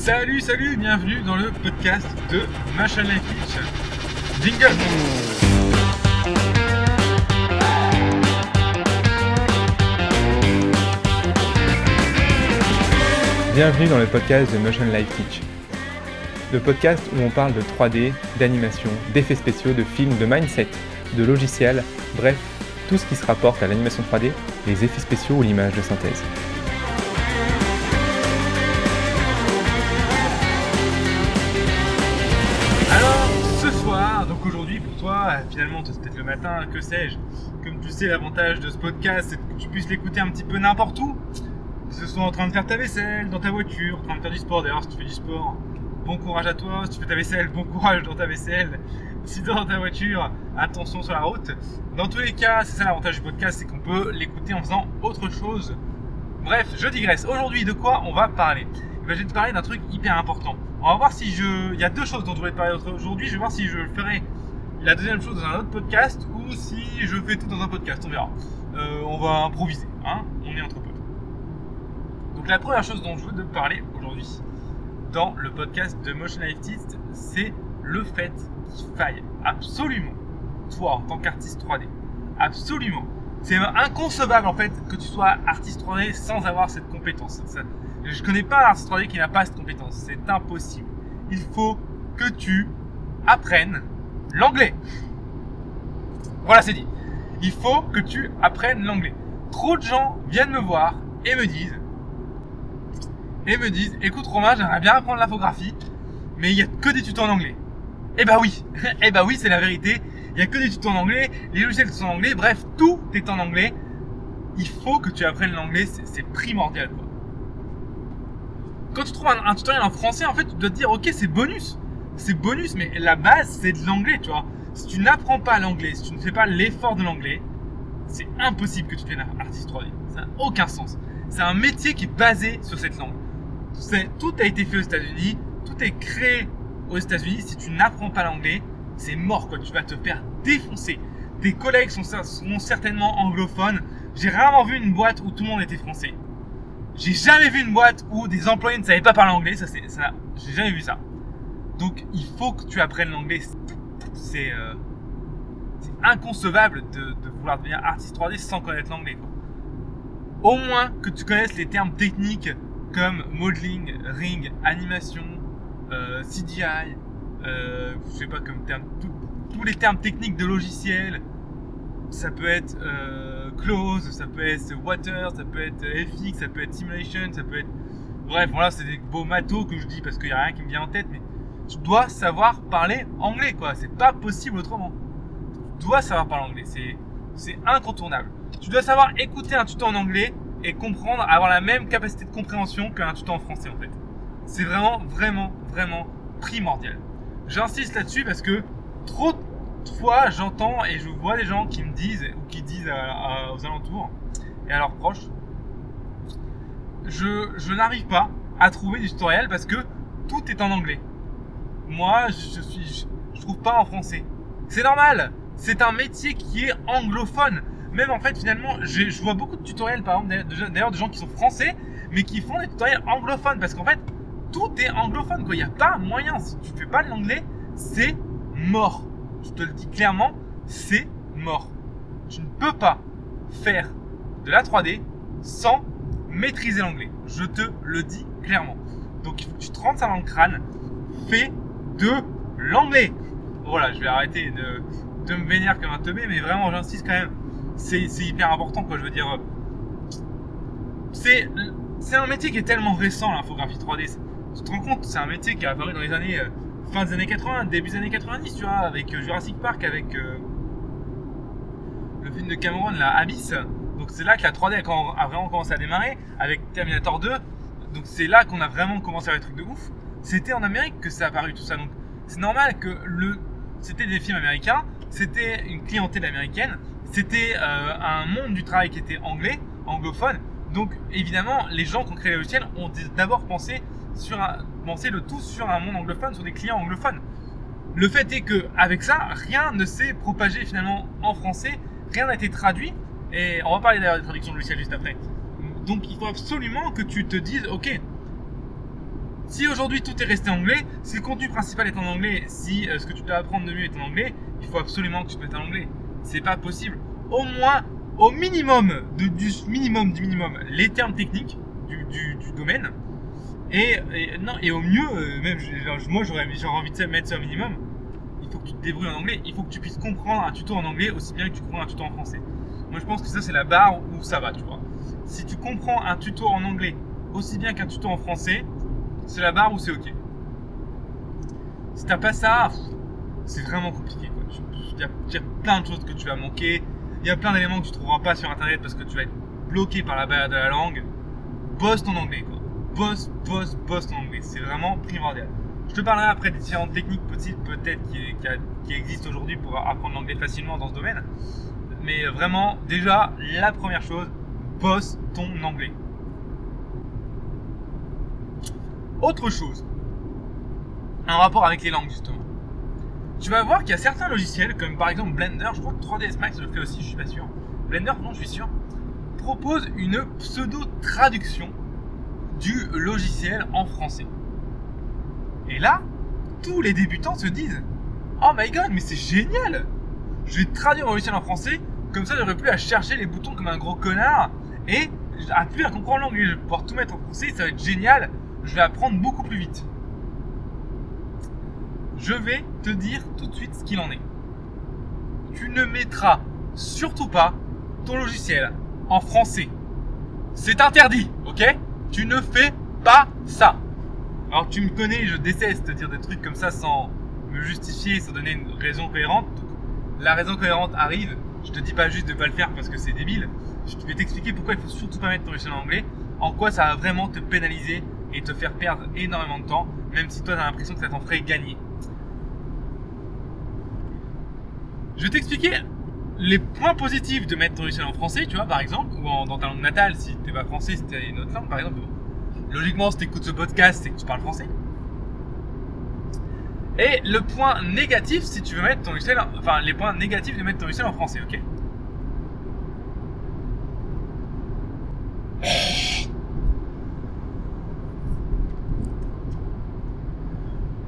Salut, salut, bienvenue dans le podcast de Machin Life Teach. Jingle Bienvenue dans le podcast de Motion Life Teach. Le podcast où on parle de 3D, d'animation, d'effets spéciaux, de films, de mindset, de logiciels, bref, tout ce qui se rapporte à l'animation 3D, les effets spéciaux ou l'image de synthèse. Que sais-je, comme tu sais l'avantage de ce podcast c'est que tu puisses l'écouter un petit peu n'importe où, que ce soit en train de faire ta vaisselle, dans ta voiture, en train de faire du sport, d'ailleurs si tu fais du sport, bon courage à toi, si tu fais ta vaisselle, bon courage dans ta vaisselle, si tu es dans ta voiture, attention sur la route. Dans tous les cas, c'est ça l'avantage du podcast, c'est qu'on peut l'écouter en faisant autre chose. Bref, je digresse. Aujourd'hui, de quoi on va parler? Eh ben, Je vais te parler d'un truc hyper important. On va voir si je... Il y a deux choses dont je voulais te parler aujourd'hui. Je vais voir si je le ferai la deuxième chose dans un autre podcast ou si je fais tout dans un podcast. On verra. Euh, on va improviser. Hein on est entre potes. Donc la première chose dont je veux te parler aujourd'hui dans le podcast de Motion Test, c'est le fait qu'il faille absolument, toi en tant qu'artiste 3D, absolument, c'est inconcevable en fait que tu sois artiste 3D sans avoir cette compétence. Ça, je connais pas un artiste 3D qui n'a pas cette compétence, c'est impossible. Il faut que tu apprennes l'anglais. Voilà, c'est dit. Il faut que tu apprennes l'anglais. Trop de gens viennent me voir et me disent et me disent écoute Romain, j'aimerais bien apprendre l'infographie, mais il y a que des tutos en anglais. Eh bah oui, eh bah oui, c'est la vérité. Il y a que des tutos en anglais, les logiciels sont en anglais, bref, tout est en anglais. Il faut que tu apprennes l'anglais, c'est primordial quoi. Quand tu trouves un, un, tutoriel en français, en fait, tu dois te dire ok, c'est bonus, c'est bonus, mais la base c'est de l'anglais, tu vois. Si tu n'apprends pas l'anglais, si tu ne fais pas l'effort de l'anglais, c'est impossible que tu deviennes artiste 3D. Ça n'a aucun sens. C'est un métier qui est basé sur cette langue. Tout a été fait aux États-Unis, tout est créé aux États-Unis. Si tu n'apprends pas l'anglais, c'est mort quoi. Tu vas te faire défoncer. Tes collègues sont, sont certainement anglophones. J'ai rarement vu une boîte où tout le monde était français. J'ai jamais vu une boîte où des employés ne savaient pas parler anglais. Ça, c'est, j'ai jamais vu ça. Donc, il faut que tu apprennes l'anglais. C'est, euh, inconcevable de, vouloir devenir artiste 3D sans connaître l'anglais. Au moins que tu connaisses les termes techniques comme modeling, ring, animation, euh, CDI, euh, je sais pas comme terme, tous les termes techniques de logiciel. Ça peut être euh, close, ça peut être water, ça peut être FX, ça peut être simulation, ça peut être. Bref, voilà, c'est des beaux matos que je dis parce qu'il n'y a rien qui me vient en tête, mais tu dois savoir parler anglais, quoi. C'est pas possible autrement. Tu dois savoir parler anglais, c'est, c'est incontournable. Tu dois savoir écouter un tuto en anglais et comprendre, avoir la même capacité de compréhension qu'un tuto en français, en fait. C'est vraiment, vraiment, vraiment primordial. J'insiste là-dessus parce que trop de fois j'entends et je vois des gens qui me disent ou qui disent aux alentours et à leurs proches je, je n'arrive pas à trouver du tutoriel parce que tout est en anglais. Moi, je suis trouve pas en français. C'est normal. C'est un métier qui est anglophone. Même en fait, finalement, je, vois beaucoup de tutoriels, par exemple, d'ailleurs, de gens qui sont français, mais qui font des tutoriels anglophones parce qu'en fait, tout est anglophone. Il n'y a pas moyen. Si tu fais pas l'anglais, c'est mort. Je te le dis clairement, c'est mort. Tu ne peux pas faire de la 3D sans maîtriser l'anglais. Je te le dis clairement. Donc il faut que tu te rentres ça dans le crâne. Fais de l'anglais. Voilà, je vais arrêter de, me vénérer comme un teubé, mais vraiment j'insiste quand même. C'est hyper important quoi. Je veux dire, c'est c'est un métier qui est tellement récent l'infographie 3D. Tu te rends compte, c'est un métier qui a apparu dans les années fin des années 80, début des années 90, tu vois, avec Jurassic Park, avec euh, le film de Cameron, la Abyss. Donc c'est là que la 3D a, vraiment commencé à démarrer, avec Terminator 2. Donc c'est là qu'on a vraiment commencé à faire des trucs de ouf. C'était en Amérique que ça a tout ça. Donc c'est normal que le, c'était des films américains, c'était une clientèle américaine, c'était euh, un monde du travail qui était anglais, anglophone. Donc évidemment, les gens qui ont créé les logiciels ont d'abord pensé sur un, penser le tout sur un monde anglophone, sur des clients anglophones. Le fait est que avec ça, rien ne s'est propagé finalement en français, rien n'a été traduit. Et on va parler d'ailleurs des traductions de logiciels juste après. Donc il faut absolument que tu te dises, ok, Si aujourd'hui tout est resté anglais, si le contenu principal est en anglais, si euh, ce que tu dois apprendre de mieux est en anglais, il faut absolument que tu te mettes en anglais. C'est pas possible. Au moins, au minimum, du minimum du minimum, les termes techniques du, domaine. Et, et, non, et au mieux, euh, même moi j'aurais envie de mettre ça au minimum, il faut que tu te débrouilles en anglais, il faut que tu puisses comprendre un tuto en anglais aussi bien que tu comprends un tuto en français. Moi je pense que ça c'est la barre où ça va, tu vois. Si tu comprends un tuto en anglais aussi bien qu'un tuto en français, c'est la barre où c'est ok. Si t'as pas ça, c'est vraiment compliqué. Il y, a plein de choses que tu vas manquer. Il y a plein d'éléments que tu trouveras pas sur internet parce que tu vas être bloqué par la barrière de la langue. Bosse ton anglais, quoi. Bosse, bosse, bosse ton anglais. C'est vraiment primordial. Je te parlerai après des différentes techniques possibles peut-être qui, qui, existent aujourd'hui pour apprendre l'anglais facilement dans ce domaine. Mais vraiment, déjà, la première chose, bosse ton anglais. Autre chose, en rapport avec les langues justement. Tu vas voir qu'il y a certains logiciels, comme par exemple Blender, je crois que 3ds Max le fait aussi, je suis pas sûr. Blender, non, je suis sûr, propose une pseudo-traduction du logiciel en français. Et là, tous les débutants se disent Oh my god, mais c'est génial Je vais traduire mon logiciel en français, comme ça j'aurai plus à chercher les boutons comme un gros connard, et à plus à comprendre l'anglais. Je vais pouvoir tout mettre en français, ça va être génial, je vais apprendre beaucoup plus vite. Je vais te dire tout de suite ce qu'il en est. Tu ne mettras surtout pas ton logiciel en français. C'est interdit, ok? Tu ne fais pas ça. Alors tu me connais, je déteste dire des trucs comme ça sans me justifier, sans donner une raison cohérente. la raison cohérente arrive. Je te dis pas juste de pas le faire parce que c'est débile. Je vais t'expliquer pourquoi il faut surtout pas mettre ton logiciel en anglais. En quoi ça va vraiment te pénaliser te faire perdre énormément de temps, même si toi tu as l'impression que ça t'en ferait gagner. Je vais t'expliquer les points positifs de mettre ton logiciel en français, tu vois, par exemple, ou dans ta langue natale, si t'es pas français, si t'as une autre langue, par exemple. Logiquement, si t'écoutes ce podcast, c'est que tu parles français. Et le point négatif, si tu veux mettre ton logiciel, enfin, les points négatifs de mettre ton logiciel en français, ok?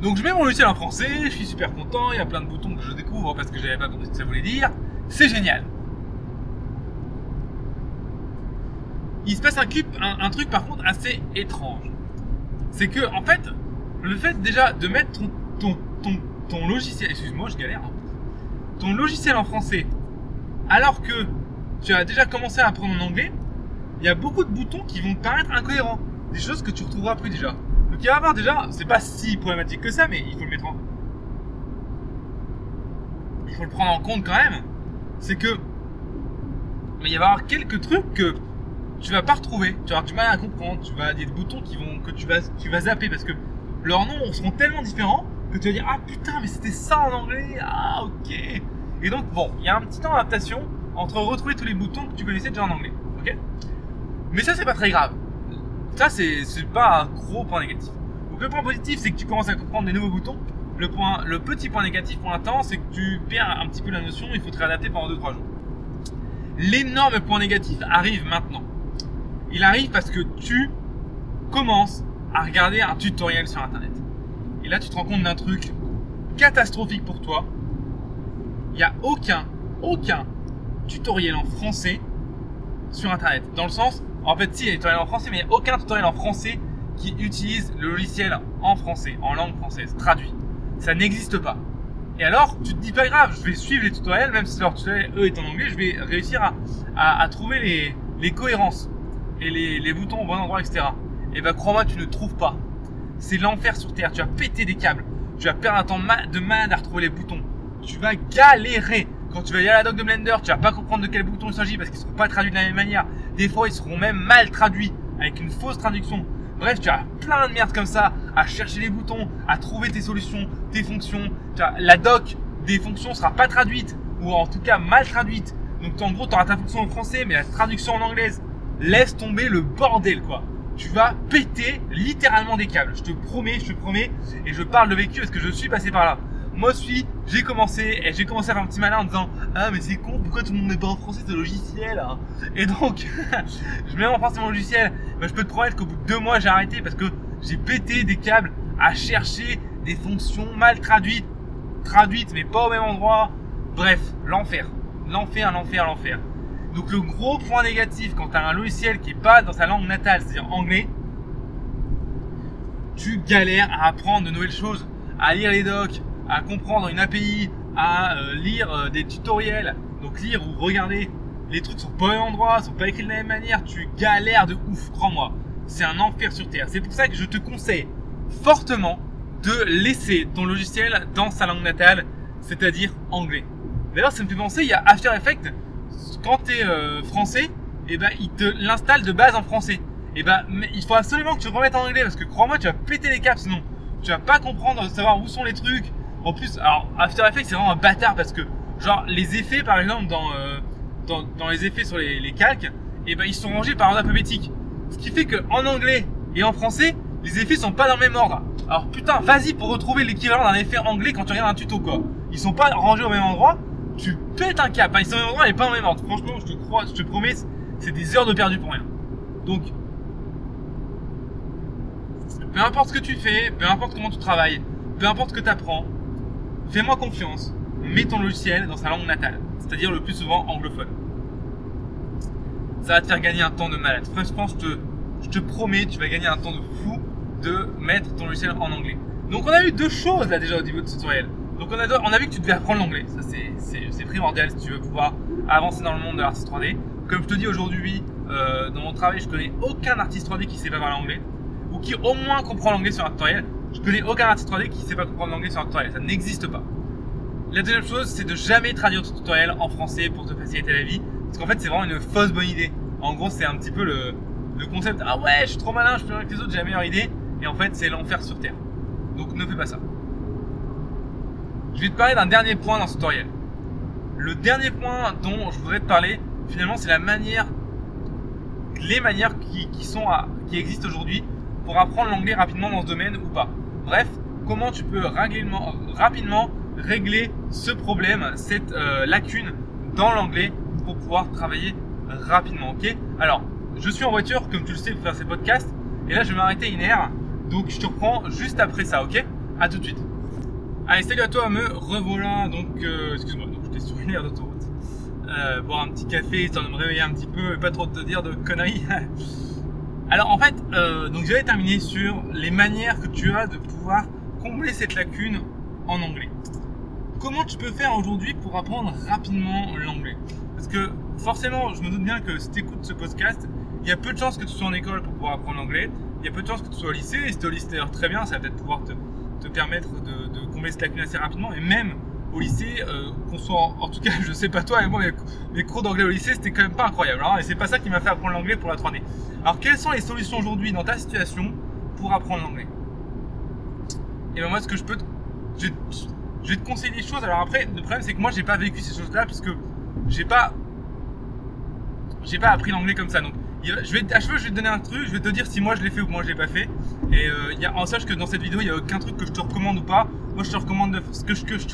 Donc je mets mon logiciel en français, je suis super content, il y a plein de boutons que je découvre parce que j'avais pas compris ce que ça voulait dire. C'est génial. il se passe un, truc par contre assez étrange. C'est que en fait, le fait déjà de mettre ton, logiciel, excuse-moi, je galère, hein. ton logiciel en français, alors que tu as déjà commencé à apprendre en anglais, il y a beaucoup de boutons qui vont paraître incohérents, des choses que tu retrouveras plus déjà. Il va avoir déjà, c'est pas si problématique que ça, mais il faut le mettre en, il faut le prendre en compte quand même. C'est que, mais il va y avoir quelques trucs que tu vas pas retrouver, tu vas avoir du mal à comprendre, tu vas, des boutons qui vont, que tu vas, tu vas zapper parce que leurs noms seront tellement différents que tu vas dire, ah putain, mais c'était ça en anglais, ah ok. Et donc, bon, il y a un petit temps d'adaptation entre retrouver tous les boutons que tu connaissais déjà en anglais, ok? Mais ça, c'est pas très grave. Ça, c'est, pas un gros point négatif. Donc, le point positif, c'est que tu commences à comprendre des nouveaux boutons. Le, point, le petit point négatif pour l'instant, c'est que tu perds un petit peu la notion, il faut te réadapter pendant 2-3 jours. L'énorme point négatif arrive maintenant il arrive parce que tu commences à regarder un tutoriel sur internet. Et là, tu te rends compte d'un truc catastrophique pour toi. Il n'y a aucun, aucun tutoriel en français sur internet. Dans le sens, en fait, si, il y a des tutoriels en français, mais il n'y a aucun tutoriel en français qui utilise le logiciel en français, en langue française, traduit. Ça n'existe pas. Et alors, tu te dis pas grave, je vais suivre les tutoriels, même si leur tutoriel, eux, est en anglais, je vais réussir à, trouver les, les cohérences et les, boutons au bon endroit, etc. Et bah crois-moi, tu ne trouves pas. C'est l'enfer sur Terre. Tu vas péter des câbles. Tu vas perdre un temps de malade à retrouver les boutons. Tu vas galérer. Quand tu vas à la doc de Blender, tu vas pas comprendre de quel bouton il s'agit parce qu'ils seront pas traduits de la même manière. Des fois, ils seront même mal traduits avec une fausse traduction. Bref, tu as plein de merde comme ça à chercher les boutons, à trouver tes solutions, tes fonctions. la doc des fonctions sera pas traduite ou en tout cas mal traduite. Donc en gros, tu auras ta fonction en français mais la traduction en anglaise laisse tomber le bordel quoi. Tu vas péter littéralement des câbles. Je te promets, je te promets. Et je parle de vécu parce que je suis passé par là. Moi aussi, j'ai commencé, et j'ai commencé à faire un petit malin en disant Ah, mais c'est con, pourquoi tout le monde n'est pas en français ce logiciel hein Et donc, je mets en français mon logiciel. Je peux te promettre qu'au bout de deux mois, j'ai arrêté parce que j'ai pété des câbles à chercher des fonctions mal traduites, traduites mais pas au même endroit. Bref, l'enfer. L'enfer, l'enfer, l'enfer. Donc le gros point négatif quand tu as un logiciel qui est pas dans sa langue natale, c'est-à-dire anglais, tu galères à apprendre de nouvelles choses, à lire les docs, à comprendre une API, à euh, lire euh, des tutoriels. Donc lire ou regarder, les trucs sont pas au même endroit, sont pas écrits de la même manière, tu galères de ouf, crois-moi. C'est un enfer sur terre. C'est pour ça que je te conseille fortement de laisser ton logiciel dans sa langue natale, c'est-à-dire anglais. D'ailleurs, ça me fait penser, il y a After Effects, quand tu es euh, français, et eh ben, il te l'installe de base en français. Et eh ben, il faut absolument que tu le remettes en anglais parce que crois-moi, tu vas péter les câbles sinon. Tu vas pas comprendre, savoir où sont les trucs. En plus, alors After Effects c'est vraiment un bâtard parce que, genre, les effets par exemple dans, euh, dans, dans, les effets sur les, les calques, et eh ben, ils sont rangés par ordre alphabétique. Ce qui fait que en anglais et en français, les effets sont pas dans le même ordre. Alors putain, vas-y pour retrouver l'équivalent d'un effet anglais quand tu regardes un tuto quoi. Ils sont pas rangés au même endroit tu pètes un cap. ils sont au même endroit, mais pas en même ordre. Franchement, je te crois, je te promets, c'est des heures de perdu pour rien. Donc, peu importe ce que tu fais, peu importe comment tu travailles, peu importe ce que tu apprends, fais-moi confiance. Mets ton logiciel dans sa langue natale, c'est-à-dire le plus souvent anglophone. Ça va te faire gagner un temps de malade. Franchement, je te, je te promets, tu vas gagner un temps de fou de mettre ton logiciel en anglais. Donc, on a eu deux choses là déjà au niveau de ce tutoriel. Donc on a, vu que tu devais apprendre l'anglais, ça c'est primordial si tu veux pouvoir avancer dans le monde de l'artiste 3D. Comme je te dis aujourd'hui, euh, dans mon travail, je connais aucun artiste 3D qui sait pas parler anglais, ou qui au moins comprend l'anglais sur un tutoriel. Je connais aucun artiste 3D qui sait pas comprendre l'anglais sur un tutoriel, ça n'existe pas. La deuxième chose, c'est de jamais traduire ton tutoriel en français pour te faciliter la vie, parce qu'en fait c'est vraiment une fausse bonne idée. En gros, c'est un petit peu le, concept, ah ouais, je suis trop malin, je peux rien que les autres, j'ai la meilleure idée, et en fait c'est l'enfer sur Terre. Donc ne fais pas ça. Je vais te parler d'un dernier point dans ce tutoriel. Le dernier point dont je voudrais te parler, finalement, c'est la manière, les manières qui, sont qui existent aujourd'hui pour apprendre l'anglais rapidement dans ce domaine ou pas. Bref, comment tu peux rapidement régler ce problème, cette euh, lacune dans l'anglais pour pouvoir travailler rapidement. Ok? Alors, je suis en voiture, comme tu le sais, pour faire ces podcasts, et là je vais m'arrêter une heure, donc je te reprends juste après ça. Ok? À tout de suite. Allez, salut à toi, me revoilà. Donc, euh, excuse-moi, donc j'étais sur une aire d'autoroute. Euh, boire un petit café histoire de me réveiller un petit peu et pas trop te dire de conneries. Alors, en fait, euh, donc j'avais terminé sur les manières que tu as de pouvoir combler cette lacune en anglais. Comment tu peux faire aujourd'hui pour apprendre rapidement l'anglais? Parce que forcément, je me doute bien que si tu écoutes ce podcast, il y a peu de chances que tu sois en école pour pouvoir apprendre l'anglais. Il y a peu de chances que tu sois au lycée. Et si tu es au lycée, d'ailleurs, très bien, ça va peut-être pouvoir te, permettre de combler cette lacune assez rapidement. Et même au lycée, euh, qu'on soit en, tout cas, je sais pas toi et moi, mes, cours d'anglais au lycée, c'était quand même pas incroyable. Hein, et c'est pas ça qui m'a fait apprendre l'anglais pour la 3D. Alors, quelles sont les solutions aujourd'hui dans ta situation pour apprendre l'anglais? Et ben moi, ce que je peux, te, je, vais te conseiller des choses. Alors après, le problème c'est que moi, j'ai pas vécu ces choses-là puisque j'ai pas, j'ai pas appris l'anglais comme ça. Donc, je vais, à fois, je vais te donner un truc, je vais te dire si moi je l'ai fait ou moi je l'ai pas fait. Et euh, y a, en sache que dans cette vidéo, il n'y a aucun truc que je te recommande ou pas. Moi, je te recommande de ce que je, que je,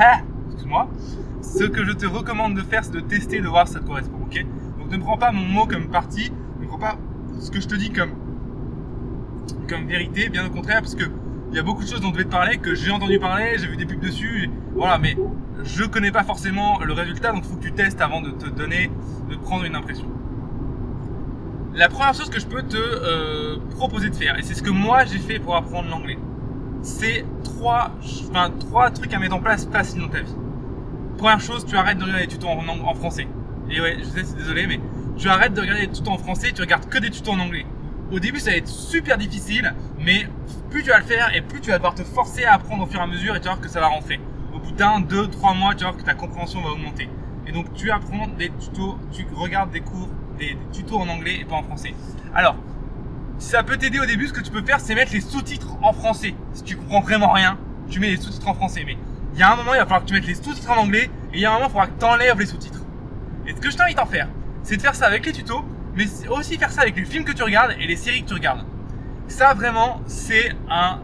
ah, excuse-moi, ce que je te recommande de faire, c'est de tester, de voir si ça te correspond, ok? Donc, ne prends pas mon mot comme partie, ne prends pas ce que je te dis comme comme vérité, bien au contraire, parce que il y a beaucoup de choses dont je vais te parler que j'ai entendu parler, j'ai vu des pubs dessus, voilà, mais je connais pas forcément le résultat, donc il faut que tu testes avant de te donner, de prendre une impression. La première chose que je peux te euh, proposer de faire, et c'est ce que moi j'ai fait pour apprendre l'anglais, c'est trois, enfin, trois trucs à mettre en place faciles dans ta vie. Première chose, tu arrêtes de regarder des tutos en, français. Et ouais, je sais, c'est désolé, mais tu arrêtes de regarder des tutos en français, tu regardes que des tutos en anglais. Au début, ça va être super difficile, mais plus tu vas le faire et plus tu vas devoir te forcer à apprendre au fur et à mesure et tu vas voir que ça va rentrer. Au bout d'un, deux, trois mois, tu vas voir que ta compréhension va augmenter. Et donc, tu apprends des tutos, tu regardes des cours des, tutos en anglais et pas en français. Alors, si ça peut t'aider au début, ce que tu peux faire, c'est mettre les sous-titres en français. Si tu comprends vraiment rien, tu mets les sous-titres en français. Mais il y a un moment, il va falloir que tu mettes les sous-titres en anglais et il y a un moment, il faudra que tu enlèves les sous-titres. Et ce que je t'invite à faire, c'est de faire ça avec les tutos, mais aussi faire ça avec les films que tu regardes et les séries que tu regardes. Ça, vraiment, c'est un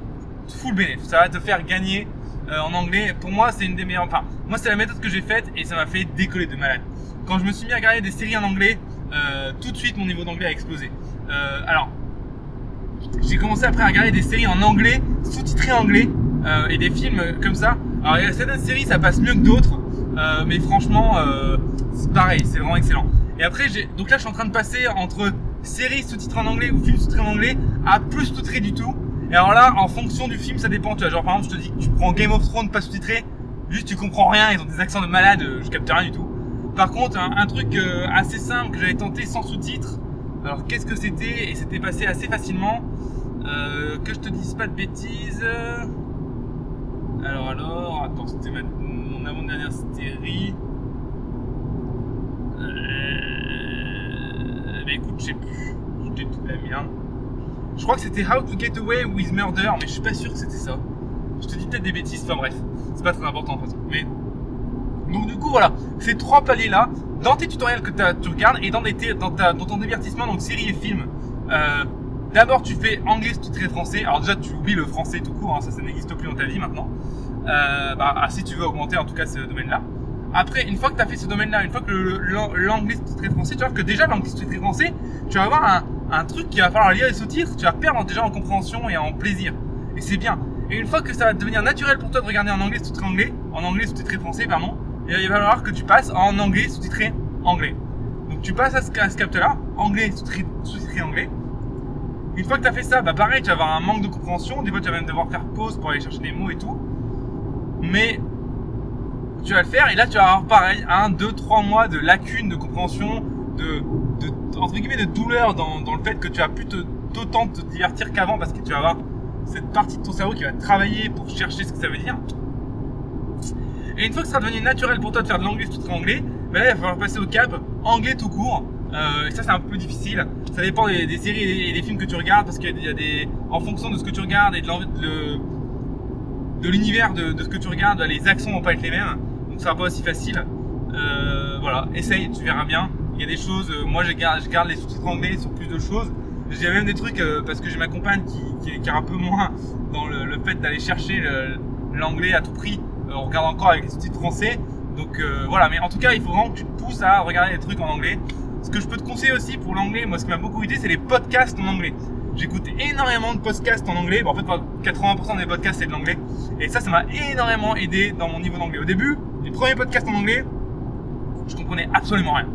full bénéfice. Ça va te faire gagner euh, en anglais. Pour moi, c'est une des meilleures. Enfin, moi, c'est la méthode que j'ai faite et ça m'a fait décoller de malade. Quand je me suis mis à regarder des séries en anglais, euh, tout de suite mon niveau d'anglais a explosé. Euh, alors, j'ai commencé après à regarder des séries en anglais, sous-titrées anglais, euh, et des films comme ça. Alors il y a certaines séries, ça passe mieux que d'autres, euh, mais franchement, euh, c'est pareil, c'est vraiment excellent. Et après, j'ai donc là, je suis en train de passer entre séries sous-titrées en anglais ou films sous-titrés en anglais à plus sous-titrés du tout. Et alors là, en fonction du film, ça dépend. Tu vois, genre par exemple, je te dis que tu prends Game of Thrones pas sous-titré, juste tu comprends rien, ils ont des accents de malade, je capte rien du tout. Par contre, un, truc assez simple que j'avais tenté sans sous-titres, alors qu'est-ce que c'était? Et c'était passé assez facilement. Euh, que je te dise pas de bêtises. Alors alors, attends, c'était mon avant-dernière série. Euh... Mais écoute, je sais plus. Je toute la merde. Je crois que c'était How to Get Away with Murder, mais je suis pas sûr que c'était ça. Je te dis peut-être des bêtises, enfin bref. C'est pas très important en fait. Mais donc du coup voilà, ces trois paliers là, dans tes tutoriels que tu regardes et dans, dans, dans, ton divertissement, donc séries et films, euh, d'abord tu fais anglais sous-titré français. Alors déjà tu oublies le français tout court, hein, ça ça n'existe plus dans ta vie maintenant. Euh, bah, ah, si tu veux augmenter en tout cas ce domaine-là. Après, une fois que tu as fait ce domaine-là, une fois que l'anglais sous-titré français, tu vois que déjà l'anglais sous-titré français, tu vas avoir un, truc qui va falloir lire les sous-titres, tu vas perdre déjà en compréhension et en plaisir. Et c'est bien. Et une fois que ça va devenir naturel pour toi de regarder en anglais sous-titré anglais, en anglais sous-titré français, pardon, il va falloir que tu passes en anglais sous-titré anglais. Donc tu passes à ce, capteur-là, anglais sous-titré anglais. Une fois que tu as fait ça, bah pareil, tu vas avoir un manque de compréhension. Des fois, tu vas même devoir faire pause pour aller chercher des mots et tout. Mais tu vas le faire et là, tu vas avoir pareil, un, deux, trois mois de lacunes de compréhension, de, entre guillemets, de douleur dans, dans le fait que tu vas plus autant te divertir qu'avant parce que tu vas avoir cette partie de ton cerveau qui va travailler pour chercher ce que ça veut dire. Et une fois que ça sera devenu naturel pour toi de faire de l'anglais tout anglais, ben là, il va falloir passer au cap anglais tout court. Euh, ça, c'est un peu difficile. Ça dépend des, séries et des, films que tu regardes parce qu'il y a des, en fonction de ce que tu regardes et de l'univers de, de, ce que tu regardes, les accents vont pas être les mêmes. Donc, ça sera pas aussi facile. Euh, voilà, essaye, tu verras bien. Il y a des choses, euh, moi, je garde, je garde les sous-titres anglais sur plus de choses. J'ai même des trucs euh, parce que j'ai ma compagne qui, qui, qui, est un peu moins dans le, le fait d'aller chercher l'anglais à tout prix euh, on regarde encore avec les sous-titres français. Donc euh, voilà, mais en tout cas, il faut vraiment que tu te pousses à regarder les trucs en anglais. Ce que je peux te conseiller aussi pour l'anglais, moi ce qui m'a beaucoup aidé, c'est les podcasts en anglais. J'écoute énormément de podcasts en anglais. Bon, en fait, 80% des podcasts c'est de l'anglais. Et ça, ça m'a énormément aidé dans mon niveau d'anglais. Au début, les premiers podcasts en anglais, je comprenais absolument rien.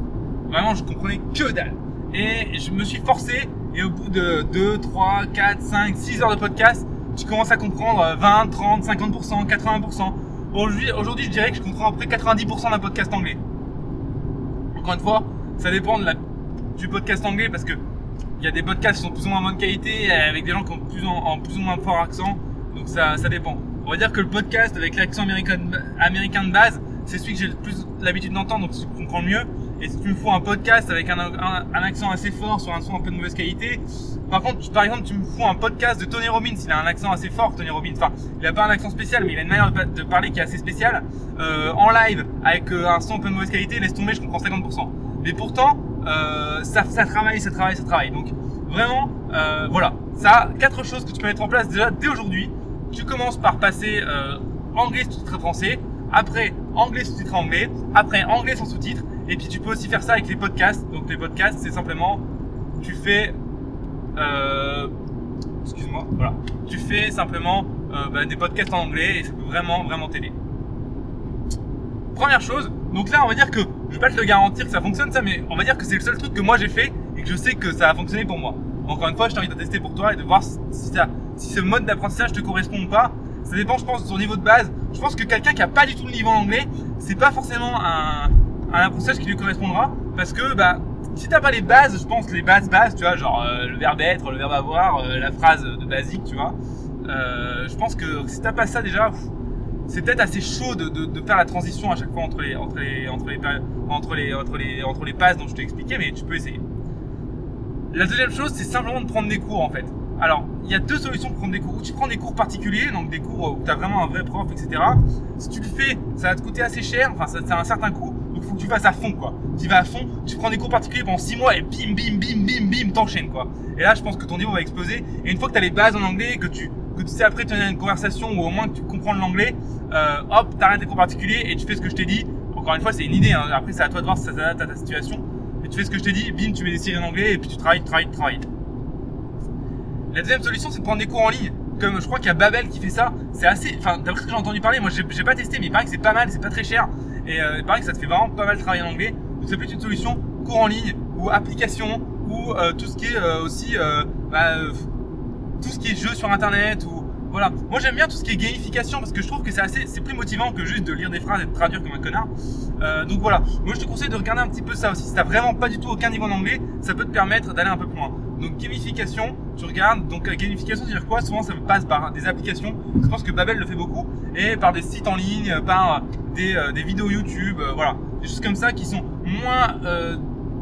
Vraiment, je comprenais que dalle. Et je me suis forcé. Et au bout de 2, 3, 4, 5, 6 heures de podcast, tu commences à comprendre 20, 30, 50%, 80%. Aujourd'hui, je dirais que je comprends à peu près 90% d'un podcast anglais. Encore une fois, ça dépend de la, du podcast anglais parce que il y a des podcasts qui sont plus ou moins bonne qualité avec des gens qui ont plus plus ou moins fort accent. Donc ça, ça dépend. On va dire que le podcast avec l'accent américain, américain de base, c'est celui que j'ai le plus l'habitude d'entendre, donc tu comprends le mieux. Et si tu me fous un podcast avec un, accent assez fort sur un son un peu de mauvaise qualité, par contre, par exemple, tu me fous un podcast de Tony Robbins, il a un accent assez fort, Tony Robbins. Enfin, il a pas un accent spécial, mais il a une manière de, parler qui est assez spéciale. Euh, en live, avec euh, un son un peu de mauvaise qualité, laisse tomber, je comprends 50%. Mais pourtant, euh, ça, travaille, ça travaille, ça travaille. Donc, vraiment, euh, voilà. Ça, quatre choses que tu peux mettre en place déjà dès aujourd'hui. Tu commences par passer euh, anglais sous-titré français, après anglais sous-titré anglais, après anglais sans sous-titres, et puis tu peux aussi faire ça avec les podcasts. Donc les podcasts, c'est simplement, tu fais, excuse-moi, voilà, tu fais simplement bah, des podcasts en anglais et ça peut vraiment, vraiment t'aider. Première chose, donc là on va dire que, je vais pas te le garantir que ça fonctionne ça, mais on va dire que c'est le seul truc que moi j'ai fait et que je sais que ça a fonctionné pour moi. Encore une fois, je t'invite à tester pour toi et de voir si, ce mode d'apprentissage te correspond ou pas. Ça dépend, je pense, de ton niveau de base. Je pense que quelqu'un qui a pas du tout le niveau en anglais, c'est pas forcément un, un apprentissage qui lui correspondra parce que bah si t'as pas les bases, je pense les bases bases, tu vois, genre euh, le verbe être, le verbe avoir, euh, la phrase de basique, tu vois. Euh, je pense que si t'as pas ça déjà, c'est peut-être assez chaud de, de, faire la transition à chaque fois entre les entre les entre les entre les entre les passes dont je t'ai expliqué, mais tu peux essayer. La deuxième chose, c'est simplement de prendre des cours en fait. Alors, il y a deux solutions pour prendre des cours. Ou tu prends des cours particuliers, donc des cours où tu as vraiment un vrai prof, etc. Si tu le fais, ça va te coûter assez cher, enfin ça, ça a un certain coût faut que tu fasses à fond, quoi. Tu vas à fond, tu prends des cours particuliers pendant 6 mois et bim, bim, bim, bim, bim, t'enchaînes, quoi. Et là, je pense que ton niveau va exploser. Et une fois que tu as les bases en anglais, que tu, que tu sais après tenir une conversation ou au moins que tu comprends l'anglais, euh, hop, t'arrêtes tes cours particuliers et tu fais ce que je t'ai dit. Encore une fois, c'est une idée, hein. après c'est à toi de voir si ça s'adapte à ta situation. Et tu fais ce que je t'ai dit, bim, tu mets des séries en anglais et puis tu travailles, tu travailles, tu travailles. La deuxième solution, c'est de prendre des cours en ligne. Comme je crois qu'il y a Babel qui fait ça. C'est assez. Enfin, d'après ce que j'ai entendu parler, moi j'ai pas testé, mais il paraît que c'est pas mal, c'est pas très cher. Et euh, il paraît que ça te fait vraiment pas mal travailler en anglais. Donc c'est peut-être une solution cours en ligne ou application ou euh, tout ce qui est euh, aussi bah, tout ce qui est jeu sur internet ou voilà. Moi j'aime bien tout ce qui est gamification parce que je trouve que c'est assez, c'est plus motivant que juste de lire des phrases et de traduire comme un connard. Euh, donc voilà. Moi je te conseille de regarder un petit peu ça aussi. Si t'as vraiment pas du tout aucun niveau en anglais, ça peut te permettre d'aller un peu plus loin. Donc gamification, tu regardes. Donc euh, gamification, c'est-à-dire quoi? Souvent ça passe par des applications. Je pense que Babel le fait beaucoup et par des sites en ligne, par des, euh, des vidéos YouTube, voilà, des choses comme ça qui sont moins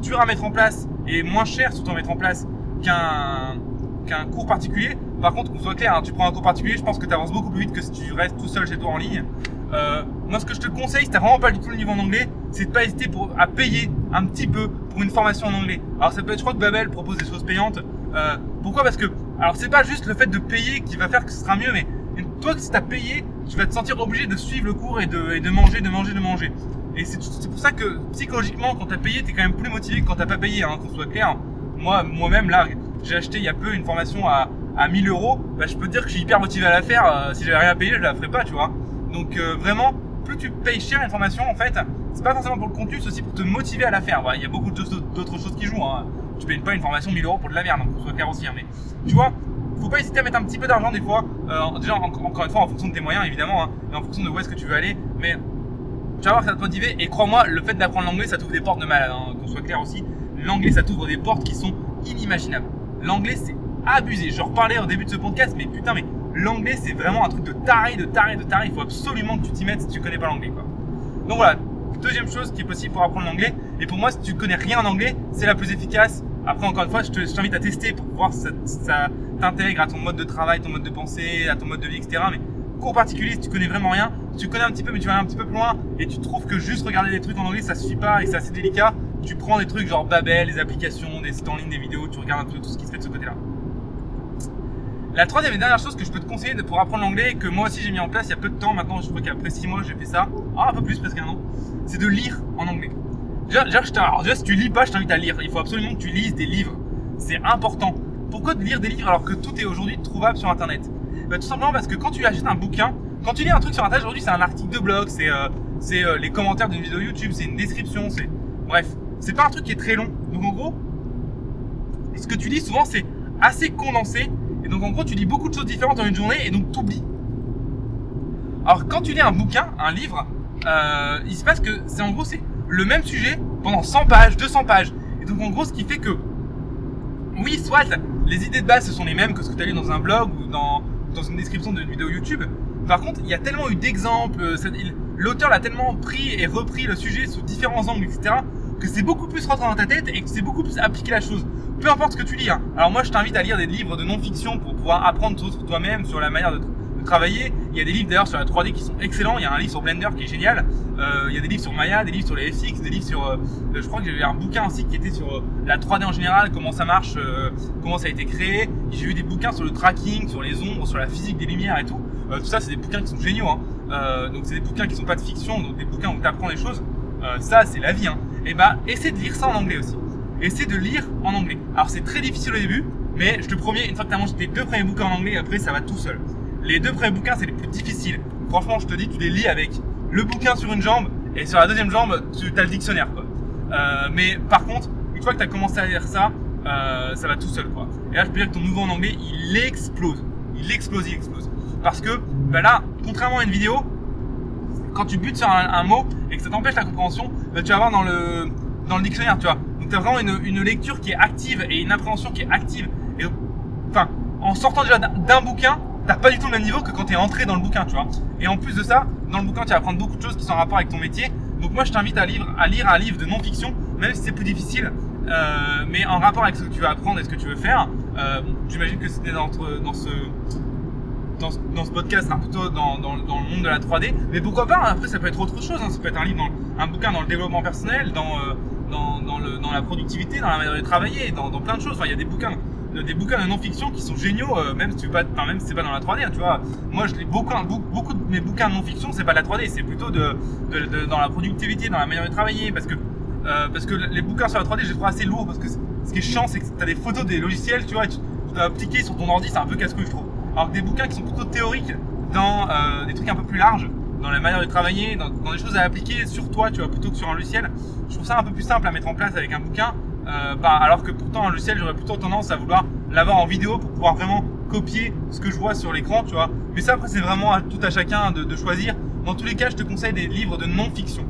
dures à mettre en place et moins chères surtout à mettre en place qu'un qu'un cours particulier. Par contre, qu'on soit clair, hein, tu prends un cours particulier, je pense que tu avances beaucoup plus vite que si tu restes tout seul chez toi en ligne. Euh, moi, ce que je te conseille, si t'as vraiment pas du tout le niveau en anglais, c'est de pas hésiter pour, à payer un petit peu pour une formation en anglais. Alors, ça peut être, je crois que Babel propose des choses payantes. Euh, pourquoi? Parce que, alors, c'est pas juste le fait de payer qui va faire que ce sera mieux, mais toi, si t'as payé, tu vas te sentir obligé de suivre le cours et de, manger, de manger, de manger. Et c'est pour ça que psychologiquement, quand t'as payé, t'es quand même plus motivé que quand t'as pas payé, hein, qu'on soit clair. Moi, moi-même, là, j'ai acheté il y a peu une formation à, à 1000 euros, bah, je peux te dire que je suis hyper motivé à la faire. Euh, si j'avais rien à payer, je la ferais pas, tu vois. Donc euh, vraiment, plus tu payes cher une formation, en fait, c'est pas forcément pour le contenu, c'est aussi pour te motiver à la faire. Il y a beaucoup d'autres choses qui jouent. Hein. Tu payes pas une formation 1000 euros pour de la merde, donc soit clair aussi. Hein. Mais tu vois, faut pas hésiter à mettre un petit peu d'argent des fois. Euh, déjà, encore une fois, en fonction de tes moyens, évidemment, hein, et en fonction de où est-ce que tu veux aller. Mais tu vas voir ça te motiver. Et crois-moi, le fait d'apprendre l'anglais, ça t'ouvre des portes de malade. Hein, qu'on soit clair aussi. L'anglais, ça t'ouvre des portes qui sont inimaginables. L'anglais, c'est abusé. Je reparlais au début de ce podcast, mais putain, mais l'anglais, c'est vraiment un truc de taré, de taré, de taré. Il faut absolument que tu t'y mettes si tu connais pas l'anglais, quoi. Donc voilà. Deuxième chose qui est possible pour apprendre l'anglais. Et pour moi, si tu connais rien en anglais, c'est la plus efficace. Après, encore une fois, je t'invite à tester pour voir si ça, t'intègre à ton mode de travail, ton mode de pensée, à ton mode de vie, etc. Mais cours particulier, si tu connais vraiment rien, tu connais un petit peu, mais tu vas aller un petit peu plus loin et tu trouves que juste regarder des trucs en anglais, ça suffit pas et c'est assez délicat. Tu prends des trucs genre Babel, des applications, des sites en ligne, des vidéos, tu regardes un peu tout ce qui se fait de ce côté-là. La troisième et dernière chose que je peux te conseiller pour apprendre l'anglais, que moi aussi j'ai mis en place il y a peu de temps, maintenant je crois qu'après 6 mois j'ai fait ça, ah, un peu plus, presque un an, c'est de lire en anglais. Déjà, déjà, alors déjà si tu lis pas, je t'invite à lire. Il faut absolument que tu lises des livres. C'est important. Pourquoi de lire des livres alors que tout est aujourd'hui trouvable sur internet? Bah, Tout simplement parce que quand tu achètes un bouquin, quand tu lis un truc sur internet aujourd'hui, c'est un article de blog, c'est euh, euh, les commentaires d'une vidéo YouTube, c'est une description, c'est. Bref, c'est pas un truc qui est très long. Donc en gros, ce que tu lis souvent c'est assez condensé et donc en gros, tu lis beaucoup de choses différentes en une journée et donc t'oublies. Alors quand tu lis un bouquin, un livre, euh, il se passe que c'est en gros le même sujet pendant 100 pages, 200 pages. Et donc en gros, ce qui fait que oui, soit les idées de base ce sont les mêmes que ce que tu as lu dans un blog ou dans, dans une description d'une vidéo YouTube. Par contre, il y a tellement eu d'exemples, euh, l'auteur l'a tellement pris et repris le sujet sous différents angles, etc., que c'est beaucoup plus rentré dans ta tête et que c'est beaucoup plus appliqué la chose peu importe ce que tu lis. Hein. Alors moi, je t'invite à lire des livres de non-fiction pour pouvoir apprendre sur toi-même, sur la manière de, travailler. Il y a des livres d'ailleurs sur la 3D qui sont excellents. Il y a un livre sur Blender qui est génial. Euh, il y a des livres sur Maya, des livres sur les FX, des livres sur. Euh, je crois que j'ai un bouquin aussi qui était sur euh, la 3D en général, comment ça marche, comment ça a été créé. J'ai eu des bouquins sur le tracking, sur les ombres, sur la physique des lumières et tout. tout ça, c'est des bouquins qui sont géniaux. Hein. donc c'est des bouquins qui sont pas de fiction, donc des bouquins où tu apprends des choses. ça, c'est la vie. Hein. Et bah, essaie de lire ça en anglais aussi essaie de lire en anglais. Alors c'est très difficile au début, mais je te promets, une fois que tu as mangé tes deux premiers bouquins en anglais, après ça va tout seul. Les deux premiers bouquins, c'est les plus difficiles. Franchement, je te dis, tu les lis avec le bouquin sur une jambe et sur la deuxième jambe, tu as le dictionnaire. Quoi. Euh, mais par contre, une fois que tu as commencé à lire ça, euh, ça va tout seul. Quoi. Et là, je peux dire que ton niveau en anglais, il explose. Il explose, il explose. Parce que bah là, contrairement à une vidéo, quand tu butes sur un, mot et que ça t'empêche la compréhension, tu vas voir dans le, dans le dictionnaire, tu vois. Donc tu as vraiment une, une, lecture qui est active et une appréhension qui est active. Et enfin, en sortant déjà d'un bouquin, t'as pas du tout le même niveau que quand tu es entré dans le bouquin, tu vois. Et en plus de ça, dans le bouquin, tu vas apprendre beaucoup de choses qui sont en rapport avec ton métier. Donc moi, je t'invite à, à lire un livre de non-fiction, même si c'est plus difficile, euh, mais en rapport avec ce que tu vas apprendre et ce que tu veux faire. Euh, J'imagine que c'était dans, dans ce dans, dans, ce podcast, hein, plutôt dans, dans, dans, le monde de la 3D. Mais pourquoi pas Après, ça peut être autre chose. Hein. Ça peut être un livre, un bouquin dans le développement personnel, dans euh, dans, le, dans la productivité, dans la manière de travailler, dans, plein de choses. Enfin, il y a des bouquins des bouquins de non-fiction qui sont géniaux, euh, même si tu pas, enfin, même si c'est pas dans la 3D, hein, tu vois. Moi, je lis beaucoup, beaucoup de mes bouquins de non-fiction, c'est pas de la 3D, c'est plutôt de, de, dans la productivité, dans la manière de travailler, parce que euh, parce que les bouquins sur la 3D, je les trouve assez lourds, parce que ce qui est chiant, c'est que tu as des photos des logiciels, tu vois, tu, appliquer sur ton ordi, c'est un peu casse-couille, je trouve. Alors que des bouquins qui sont plutôt théoriques dans euh, des trucs un peu plus larges, dans la manière de travailler, dans, des choses à appliquer sur toi, tu vois, plutôt que sur un logiciel, je trouve ça un peu plus simple à mettre en place avec un bouquin. Euh, bah, alors que pourtant un logiciel, j'aurais plutôt tendance à vouloir l'avoir en vidéo pour pouvoir vraiment copier ce que je vois sur l'écran, tu vois. Mais ça, après, c'est vraiment à, tout à chacun de, de choisir. Dans tous les cas, je te conseille des livres de non-fiction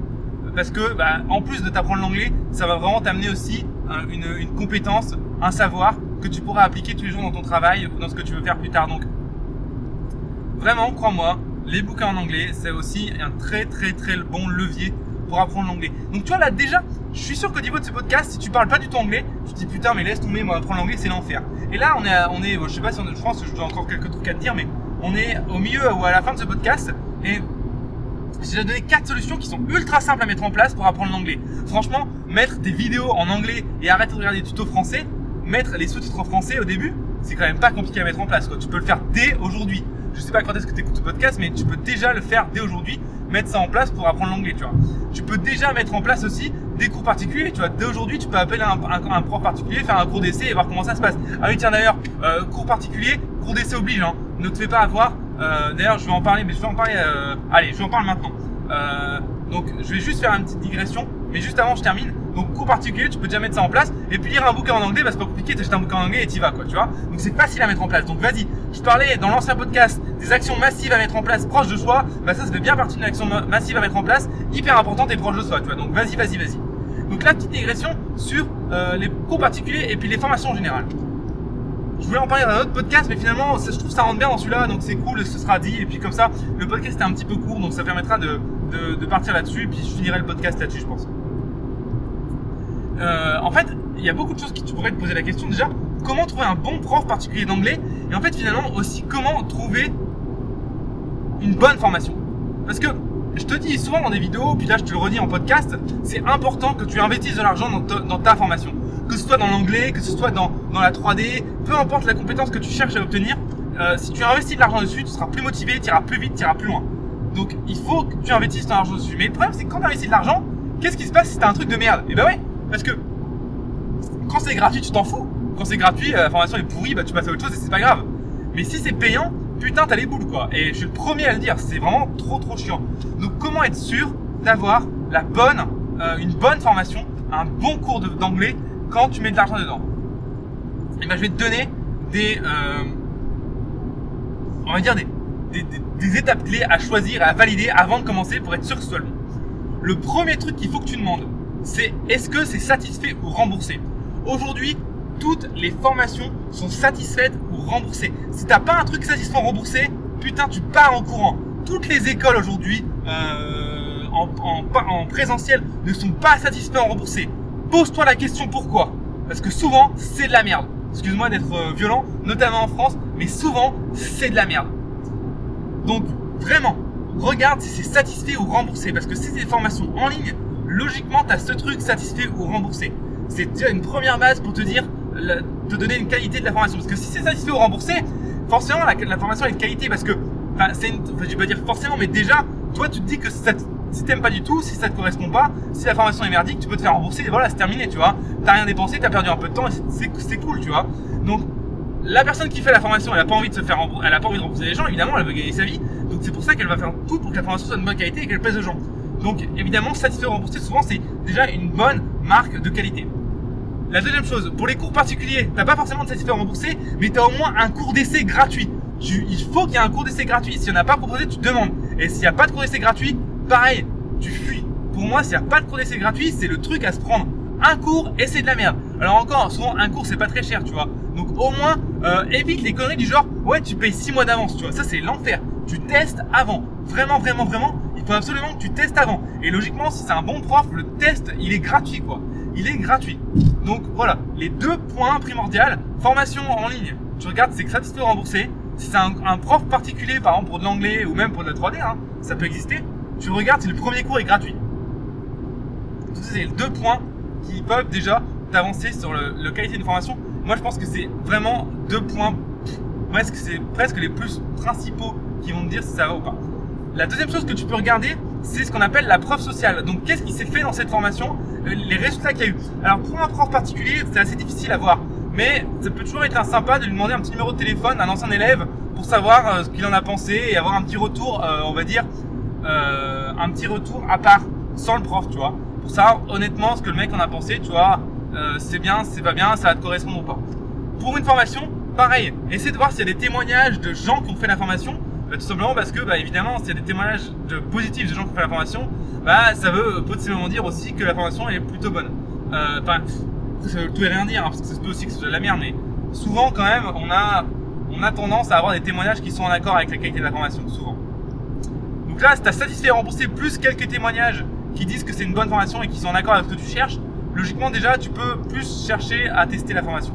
parce que bah, en plus de t'apprendre l'anglais, ça va vraiment t'amener aussi euh, une, une, compétence, un savoir que tu pourras appliquer tous les jours dans ton travail dans ce que tu veux faire plus tard. Donc vraiment, crois-moi, les bouquins en anglais, c'est aussi un très très très bon levier pour apprendre l'anglais. Donc tu vois là déjà, je suis sûr qu'au niveau de ce podcast, si tu parles pas du tout anglais, tu te dis putain mais laisse tomber, moi apprendre l'anglais c'est l'enfer. Et là on est, on est, je sais pas si on, je pense que je dois encore quelques trucs à te dire, mais on est au milieu ou à la fin de ce podcast et j'ai donné 4 solutions qui sont ultra simples à mettre en place pour apprendre l'anglais. Franchement, mettre des vidéos en anglais et arrêter de regarder des tutos français, mettre les sous-titres en français au début, c'est quand même pas compliqué à mettre en place. Quoi. Tu peux le faire dès aujourd'hui. Je sais pas quand est-ce que tu écoutes ce podcast, mais tu peux déjà le faire dès aujourd'hui, mettre ça en place pour apprendre l'anglais, tu vois. Tu peux déjà mettre en place aussi des cours particuliers, tu vois. Dès aujourd'hui, tu peux appeler un, un, prof particulier, faire un cours d'essai et voir comment ça se passe. Ah oui, tiens d'ailleurs, euh, cours particulier, cours d'essai oblige, hein. Ne te fais pas avoir. Euh, d'ailleurs, je vais en parler, mais je vais en parler. Euh, allez, je vais en parler maintenant. Euh, donc, je vais juste faire une petite digression, mais juste avant, je termine. Donc, cours particulier, tu peux déjà mettre ça en place. Et puis, lire un bouquin en anglais, bah, c'est pas compliqué, t'achètes un bouquin en anglais et t'y vas, quoi, tu vois. Donc, c'est facile à mettre en place. Donc, vas-y. Je parlais dans l'ancien podcast des actions massives à mettre en place proches de soi. Bah, ça, ça fait bien partie d'une action massive à mettre en place, hyper importante et proche de soi, tu vois. Donc, vas-y, vas-y, vas-y. Donc, la petite digression sur euh, les cours particuliers et puis les formations en général je voulais en parler dans un autre podcast, mais finalement, je trouve ça rentre bien dans celui-là, donc c'est cool, ce sera dit. Et puis comme ça, le podcast est un petit peu court, donc ça permettra de, de, partir là-dessus. Puis je finirai le podcast là-dessus, je pense. Euh, en fait, il y a beaucoup de choses qui tu pourrais te poser la question déjà. Comment trouver un bon prof particulier d'anglais Et en fait, finalement, aussi comment trouver une bonne formation? Parce que je te dis souvent dans des vidéos, puis là je te le redis en podcast, c'est important que tu investisses de l'argent dans, ta formation que ce soit dans l'anglais, que ce soit dans, la 3D, peu importe la compétence que tu cherches à obtenir, euh, si tu investis de l'argent dessus, tu seras plus motivé, tu iras plus vite, tu iras plus loin. Donc il faut que tu investisses ton argent dessus. Mais le problème c'est que quand tu investis de l'argent, qu'est-ce qui se passe si t'as un truc de merde? Eh ben ouais, parce que quand c'est gratuit, tu t'en fous. Quand c'est gratuit, euh, la formation est pourrie, bah tu passes à autre chose et c'est pas grave. Mais si c'est payant, putain t'as les boules quoi. Et je suis le premier à le dire, c'est vraiment trop trop chiant. Donc comment être sûr d'avoir la bonne, euh, une bonne formation, un bon cours d'anglais quand tu mets de l'argent dedans? Et eh ben, je vais te donner des, euh, des, des, étapes clés à choisir et à valider avant de commencer pour être sûr que ce soit le bon. Le premier truc qu'il faut que tu demandes, c'est est-ce que c'est satisfait ou remboursé? Aujourd'hui, toutes les formations sont satisfaites ou remboursées. Si t'as pas un truc satisfait ou remboursé, putain, tu pars en courant. Toutes les écoles aujourd'hui euh, en, en, en, présentiel ne sont pas satisfaites ou remboursées pose-toi la question pourquoi? Parce que souvent, c'est de la merde. Excuse-moi d'être euh, violent, notamment en France, mais souvent, c'est de la merde. Donc, vraiment, regarde si c'est satisfait ou remboursé. Parce que si c'est des formations en ligne, logiquement, tu as ce truc satisfait ou remboursé. C'est déjà une première base pour te dire, te donner une qualité de la formation. Parce que si c'est satisfait ou remboursé, forcément, la, formation est de qualité. Parce que, enfin, c'est je vais pas dire forcément, mais déjà, toi, tu te dis que ça, si t'aimes pas du tout, si ça te correspond pas, si la formation est merdique, tu peux te faire rembourser et voilà, c'est terminé, tu vois. T'as rien dépensé, t'as perdu un peu de temps et c'est cool, tu vois. Donc, la personne qui fait la formation, elle a pas envie de se faire rembourser, elle a pas envie de rembourser les gens, évidemment, elle veut gagner sa vie. Donc, c'est pour ça qu'elle va faire tout pour que la formation soit de bonne qualité et qu'elle plaise aux gens. Donc, évidemment, satisfaire ou rembourser, souvent, c'est déjà une bonne marque de qualité. La deuxième chose, pour les cours particuliers, t'as pas forcément de satisfaire ou rembourser, mais t'as au moins un cours d'essai gratuit. il faut qu'il y ait un cours d'essai gratuit. Si on n'a pas proposé, tu demandes. Et s'il n'y a pas de cours d'essai gratuit, pareil, tu fuis. Pour moi, s'il n'y a pas de cours d'essai gratuit, c'est le truc à se prendre. Un cours et c'est de la merde. Alors encore, souvent un cours c'est pas très cher, tu vois. Donc au moins, euh, évite les conneries du genre, ouais, tu payes 6 mois d'avance, tu vois. Ça c'est l'enfer. Tu testes avant. Vraiment, vraiment, vraiment, il faut absolument que tu testes avant. Et logiquement, si c'est un bon prof, le test, il est gratuit, quoi. Il est gratuit. Donc voilà, les deux points primordiaux, formation en ligne, tu regardes, c'est que satisfait ou remboursé. Si c'est un, prof particulier, par exemple pour de l'anglais ou même pour de la 3D, hein, ça peut exister tu regardes si le premier cours est gratuit. c'est les deux points qui peuvent déjà t'avancer sur le, qualité de formation. Moi, je pense que c'est vraiment deux points, presque, c'est presque les plus principaux qui vont te dire si ça va ou pas. La deuxième chose que tu peux regarder, c'est ce qu'on appelle la preuve sociale. Donc, qu'est-ce qui s'est fait dans cette formation, euh, les résultats qu'il y a eu? Alors, pour un prof particulier, c'est assez difficile à voir. mais ça peut toujours être sympa de lui demander un petit numéro de téléphone à un ancien élève pour savoir euh, ce qu'il en a pensé et avoir un petit retour, euh, on va dire, un petit retour à part, sans le prof, tu vois. Pour savoir honnêtement ce que le mec en a pensé, tu vois, c'est bien, c'est pas bien, ça va te correspondre ou pas. Pour une formation, pareil, essaie de voir s'il y a des témoignages de gens qui ont fait la formation, tout simplement parce que, bah, évidemment, s'il y a des témoignages de positifs de gens qui ont fait la formation, bah, ça veut potentiellement dire aussi que la formation est plutôt bonne. Enfin, ça veut tout et rien dire, hein, parce que peut aussi que ce soit de la merde, mais souvent quand même, on a, on a tendance à avoir des témoignages qui sont en accord avec la qualité de la formation, souvent. Donc là, si tu as satisfait et remboursé plus quelques témoignages qui disent que c'est une bonne formation et qui sont en accord avec ce que tu cherches, logiquement déjà, tu peux plus chercher à tester la formation.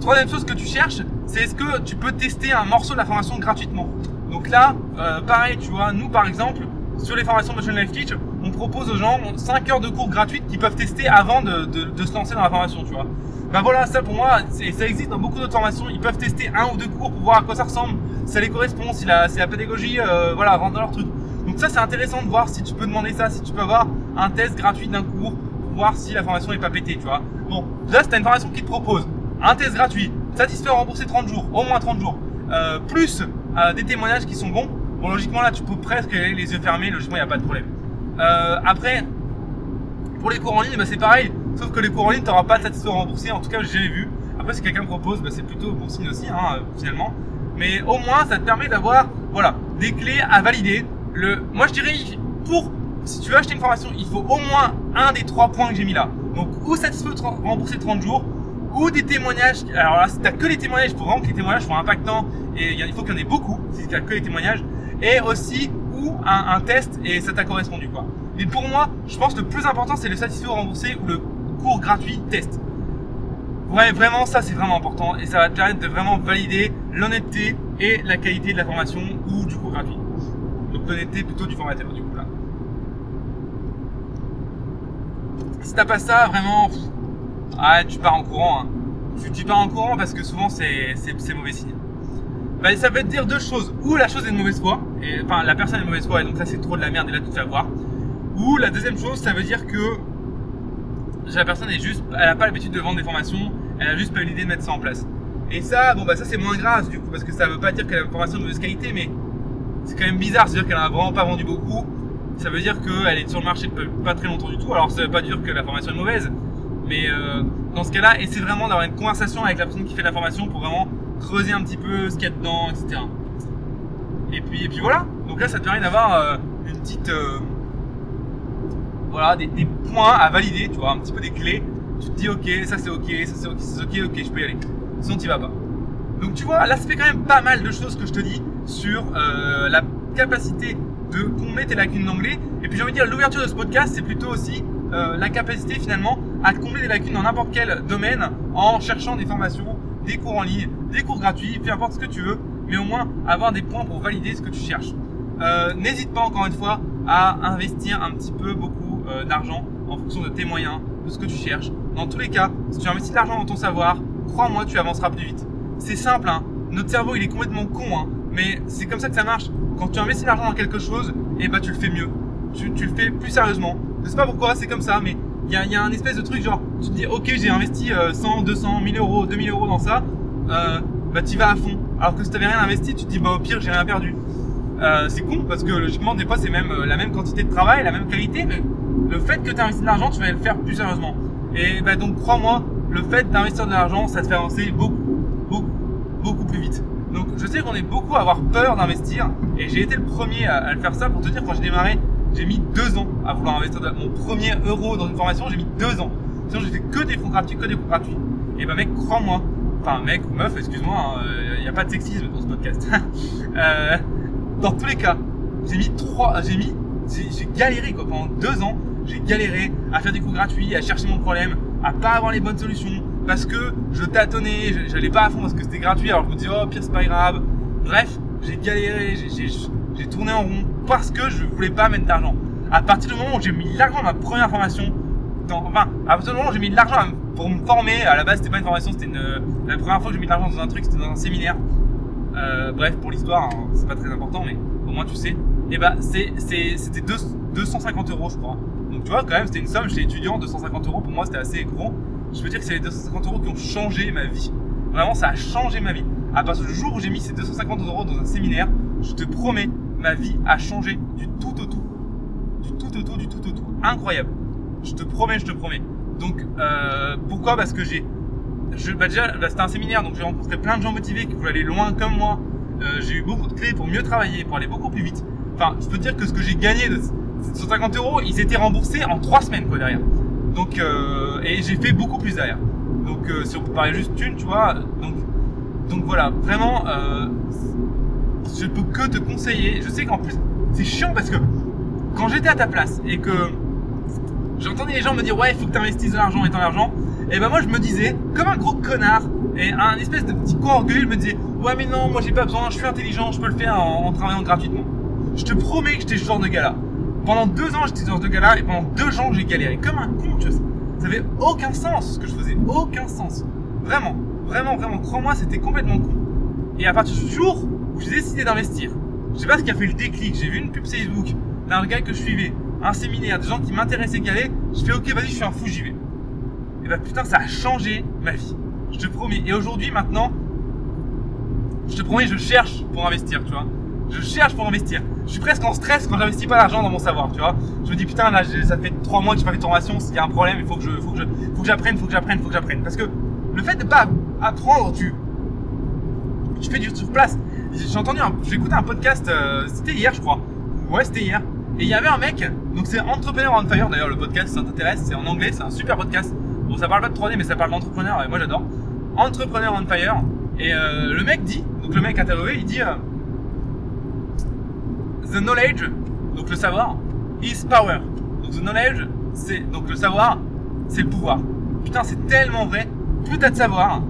Troisième chose que tu cherches, c'est est-ce que tu peux tester un morceau de la formation gratuitement. Donc là, euh, pareil, tu vois, nous par exemple, sur les formations Motion Life Teach, on propose aux gens 5 heures de cours gratuites qu'ils peuvent tester avant de, de, se lancer dans la formation, tu vois. Ben voilà, ça pour moi, ça existe dans beaucoup d'autres formations, ils peuvent tester un ou deux cours pour voir à quoi ça ressemble, si ça les correspond, si la, si la pédagogie, euh, voilà, rentre dans leur truc. Donc ça, c'est intéressant de voir si tu peux demander ça, si tu peux avoir un test gratuit d'un cours pour voir si la formation est pas pétée, tu vois. Bon, là, c'est une formation qui te propose un test gratuit, satisfait rembourser 30 jours, au moins 30 jours, euh, plus euh, des témoignages qui sont bons, Bon, logiquement, là, tu peux presque aller les yeux fermés. Logiquement, il n'y a pas de problème. Euh, après, pour les cours en ligne, bah, c'est pareil. Sauf que les cours en ligne, tu n'auras pas de satisfaction remboursé. En tout cas, j'ai vu. Après, si quelqu'un propose, bah, c'est plutôt bon signe aussi, hein, finalement. Mais au moins, ça te permet d'avoir, voilà, des clés à valider. Le, moi, je dirais, pour, si tu veux acheter une formation, il faut au moins un des trois points que j'ai mis là. Donc, ou satisfait rembourser 30 jours, ou des témoignages. Alors là, si t'as que les témoignages, il faut vraiment que les témoignages soient impactants et il faut qu'il y en ait beaucoup. Si t'as que les témoignages, et aussi ou un, test et ça t'a correspondu quoi. Mais pour moi, je pense que le plus important c'est le satisfait ou remboursé ou le cours gratuit test. Ouais, vraiment ça c'est vraiment important et ça va te permettre de vraiment valider l'honnêteté et la qualité de la formation ou du cours gratuit. Donc l'honnêteté plutôt du formateur du coup là. Si t'as pas ça, vraiment, ah, tu pars en courant. Hein. Tu, pars en courant parce que souvent c'est mauvais signe. Bah, ça veut dire deux choses. Ou la chose est de mauvaise foi, et, enfin la personne est de mauvaise foi, et donc ça c'est trop de la merde, et là tu te fais avoir. Ou la deuxième chose, ça veut dire que la personne est juste, elle a pas l'habitude de vendre des formations, elle a juste pas eu l'idée de mettre ça en place. Et ça, bon bah ça c'est moins grave du coup, parce que ça veut pas dire qu'elle a une formation de mauvaise qualité, mais c'est quand même bizarre, c'est-à-dire qu'elle a vraiment pas vendu beaucoup. Ça veut dire qu'elle est sur le marché pas très longtemps du tout. Alors ça veut pas dire que la formation est mauvaise, mais euh, dans ce cas-là, essayez vraiment d'avoir une conversation avec la personne qui fait la formation pour vraiment creuser un petit peu ce qu'il y a dedans, etc. Et puis, et puis voilà. Donc là, ça te permet d'avoir euh, une petite, euh, voilà, des, points à valider, tu vois, un petit peu des clés. Tu te dis, ok, ça c'est ok, ça c'est ok, c'est ok, ok, je peux y aller. Sinon, tu vas pas. Donc tu vois, là, ça fait quand même pas mal de choses que je te dis sur la capacité de combler tes lacunes d'anglais. Et puis j'ai envie de dire, l'ouverture de ce podcast, c'est plutôt aussi la capacité finalement à combler des lacunes dans n'importe quel domaine en cherchant des formations, des cours en ligne, des cours gratuits, peu importe ce que tu veux, mais au moins avoir des points pour valider ce que tu cherches. Euh, n'hésite pas encore une fois à investir un petit peu beaucoup euh, d'argent en fonction de tes moyens, de ce que tu cherches. Dans tous les cas, si tu investis de l'argent dans ton savoir, crois-moi, tu avanceras plus vite. C'est simple, hein. notre cerveau il est complètement con, hein. mais c'est comme ça que ça marche. Quand tu investis de l'argent dans quelque chose, et eh ben, tu le fais mieux. Tu, tu le fais plus sérieusement. Je sais pas pourquoi, c'est comme ça, mais il y a, y a, un espèce de truc genre, tu te dis, ok, j'ai investi 100, 200, 1000 euros, 2000 euros dans ça, euh, bah tu vas à fond. Alors que si t'avais rien investi, tu te dis, bah au pire, j'ai rien perdu. Euh, c'est con parce que logiquement, des fois, c'est même euh, la même quantité de travail, la même qualité, mais le fait que tu de l'argent, tu vas le faire plus sérieusement. Et bah donc, crois-moi, le fait d'investir de l'argent, ça te fait avancer beaucoup, beaucoup, beaucoup plus vite. Donc, je sais qu'on est beaucoup à avoir peur d'investir, et j'ai été le premier à, à, le faire ça pour te dire quand j'ai démarré, j'ai mis deux ans à vouloir investir mon premier euro dans une formation, j'ai mis deux ans. Sinon, j'ai fait que des fonds gratuits, que des fonds gratuits. Et bah, mec, crois-moi, enfin, mec ou meuf, excuse-moi, il hein, n'y euh, a pas de sexisme dans ce podcast. euh, dans tous les cas, j'ai mis trois, j'ai mis, j'ai galéré quoi, pendant deux ans, j'ai galéré à faire des cours gratuits, à chercher mon problème, à pas avoir les bonnes solutions, parce que je tâtonnais, j'allais pas à fond parce que c'était gratuit, alors je me disais, oh, pire, c'est pas grave. Bref, j'ai galéré, j'ai tourné en rond parce que je voulais pas mettre d'argent. À partir du moment où j'ai mis l'argent dans ma première formation, enfin, à partir du moment où j'ai mis de l'argent pour me former, à la base c'était pas une formation, c'était une, la première fois que j'ai mis de l'argent dans un truc, c'était dans un séminaire. Euh, bref, pour l'histoire, hein, c'est pas très important, mais au moins tu sais. Et bah, c'était 250 euros, je crois. Donc tu vois, quand même, c'était une somme, j'étais étudiant, 250 euros pour moi c'était assez gros. je veux dire que c'est les 250 euros qui ont changé ma vie. Vraiment, ça a changé ma vie. À partir du jour où j'ai mis ces 250 euros dans un séminaire, je te promets, ma vie a changé du tout au tout. Du tout au tout, du tout au tout. Incroyable. Je te promets, je te promets. Donc, euh, pourquoi? Parce que j'ai. Bah déjà, bah, c'était un séminaire, donc j'ai rencontré plein de gens motivés qui voulaient aller loin comme moi. Euh, j'ai eu beaucoup de clés pour mieux travailler, pour aller beaucoup plus vite. Enfin, je peux te dire que ce que j'ai gagné de 150 euros, ils étaient remboursés en 3 semaines, quoi, derrière. Donc, euh, et j'ai fait beaucoup plus derrière. Donc, si on peut parler juste d'une, tu vois, donc, donc voilà, vraiment, je peux que te conseiller. Je sais qu'en plus, c'est chiant parce que quand j'étais à ta place et que j'entendais les gens me dire ouais, il faut que tu investisses de l'argent et ton argent, et ben moi je me disais, comme un gros connard, et un espèce de petit con orgueilleux me disait ouais, mais non, moi j'ai pas besoin, je suis intelligent, je peux le faire en, en travaillant gratuitement. Je te promets que j'étais ce genre de gars-là. Pendant deux ans, j'étais ce genre de gars-là, et pendant deux ans, j'ai galéré comme un con, tu vois. Ça avait aucun sens ce que je faisais, aucun sens. Vraiment, vraiment, vraiment, crois-moi, c'était complètement con. Et à partir du jour où j'ai décidé d'investir, je sais pas ce qui a fait le déclic, j'ai vu une pub Facebook d'un gars que je suivais, un séminaire, des gens qui m'intéressaient qui allaient, je fais ok, vas-y, je suis un fou, j'y vais. Et bah putain, ça a changé ma vie. Je te promets. Et aujourd'hui, maintenant, je te promets, je cherche pour investir, tu vois. Je cherche pour investir. Je suis presque en stress quand j'investis pas l'argent dans mon savoir, tu vois. Je me dis putain là, ça fait trois mois que j'ai pas fait de formation, s'il y a un problème, il faut que je, faut que je, faut que j'apprenne, faut que j'apprenne, faut que j'apprenne. Parce que le fait de pas apprendre, tu, tu fais du sur place. J'ai entendu, j'ai écouté un podcast, euh, c'était hier, je crois. Ouais, c'était hier. Et il y avait un mec, donc c'est Entrepreneur on Fire d'ailleurs le podcast, si ça t'intéresse, c'est en anglais, c'est un super podcast. Bon, ça parle pas de 3D, mais ça parle d'entrepreneur, et moi j'adore. Entrepreneur on Fire. Et euh, le mec dit, donc le mec interviewé, il dit euh, The knowledge, donc le savoir, is power. Donc the knowledge, c'est donc le savoir, c'est le pouvoir. Putain, c'est tellement vrai. Plus t'as de savoir,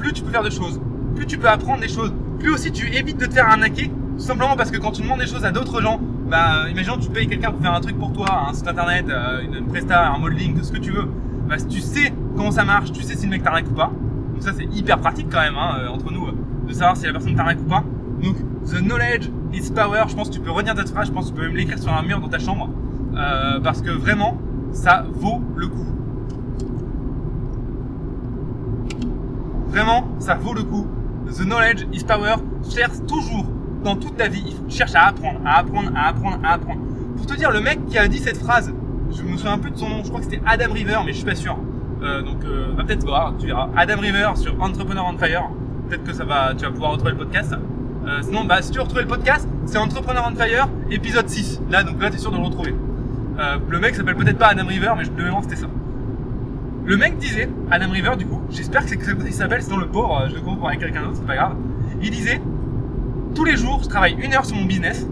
plus tu peux faire de choses, plus tu peux apprendre des choses, plus aussi tu évites de te faire arnaquer, tout simplement parce que quand tu demandes des choses à d'autres gens, bah imaginons tu payes quelqu'un pour faire un truc pour toi, un site internet, euh, une, presta, un modeling, tout ce que tu veux. Bah tu sais comment ça marche, tu sais si le mec t'arnaque ou pas. Donc ça c'est hyper pratique quand même hein, entre nous de savoir si la personne t'arnaque ou pas. Donc the knowledge is power. Je pense que tu peux redire cette phrase, je pense que tu peux même l'écrire sur un mur dans ta chambre euh, parce que vraiment ça vaut le coup. Vraiment, ça vaut le coup. The knowledge is power. Cherche toujours dans toute ta vie, cherche à apprendre, à apprendre, à apprendre, à apprendre. Pour te dire, le mec qui a dit cette phrase, je me souviens un peu de son nom, je crois que c'était Adam River, mais je suis pas sûr. Euh, donc, euh, va peut-être voir, tu verras. Adam River sur Entrepreneur on Fire. Peut-être que ça va, tu vas pouvoir retrouver le podcast. Euh, sinon, bah, si tu veux retrouver le podcast, c'est Entrepreneur on Fire, épisode 6. Là, donc là, t'es sûr de le retrouver. Le mec s'appelle peut-être pas Adam River, mais de mémoire, c'était ça. Le mec disait, Adam River, du coup, j'espère que c'est comme ça qu'il s'appelle, sinon le pauvre, je le comprends avec quelqu'un d'autre, c'est pas grave. Il disait, tous les jours, je travaille une heure sur mon business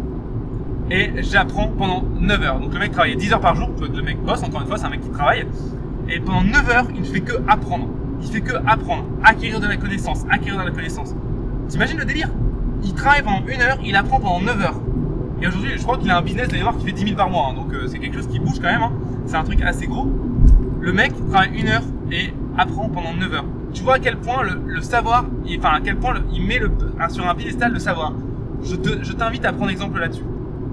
et j'apprends pendant 9 heures. Donc le mec travaillait 10 heures par jour, le mec bosse, encore une fois, c'est un mec qui travaille. Et pendant 9 heures, il ne fait que apprendre. Il fait que apprendre, acquérir de la connaissance, acquérir de la connaissance. T'imagines le délire? Il travaille pendant une heure, il apprend pendant 9 heures. Et aujourd'hui, je crois qu'il a un business d'ailleurs qui fait 10 000 par mois. hein. donc euh, c'est quelque chose qui bouge quand même. hein. C'est un truc assez gros. Le mec travaille une heure et apprend pendant 9 heures. Tu vois à quel point le, le savoir, enfin à quel point il met le, sur un piédestal le savoir. Je te- je t'invite à prendre exemple là-dessus.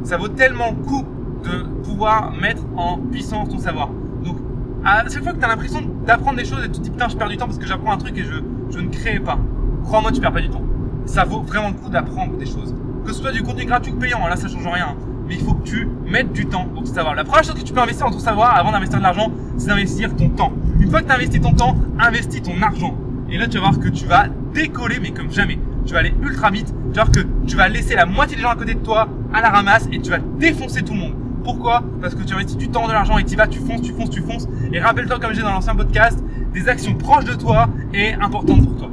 Ça vaut tellement le coup de pouvoir mettre en puissance ton savoir. Donc, à chaque fois que tu as l'impression d'apprendre des choses et tu te dis putain, je perds du temps parce que j'apprends un truc et je, je ne crée pas. Crois-moi, tu perds pas du temps. Ça vaut vraiment le coup d'apprendre des choses. Que ce soit du contenu gratuit ou payant, là ça change rien. Mais il faut que tu mettes du temps pour savoir. La première chose que tu peux investir dans ton savoir avant d'investir de l'argent, c'est d'investir ton temps. Une fois que tu investi ton temps, investis ton argent. Et là, tu vas voir que tu vas décoller, mais comme jamais. Tu vas aller ultra vite. Tu vas voir que tu vas laisser la moitié des gens à côté de toi à la ramasse et tu vas défoncer tout le monde. Pourquoi? Parce que tu investis du temps, de l'argent et tu vas, tu fonces, tu fonces, tu fonces. Et rappelle-toi, comme j'ai dans l'ancien podcast, des actions proches de toi et importantes pour toi.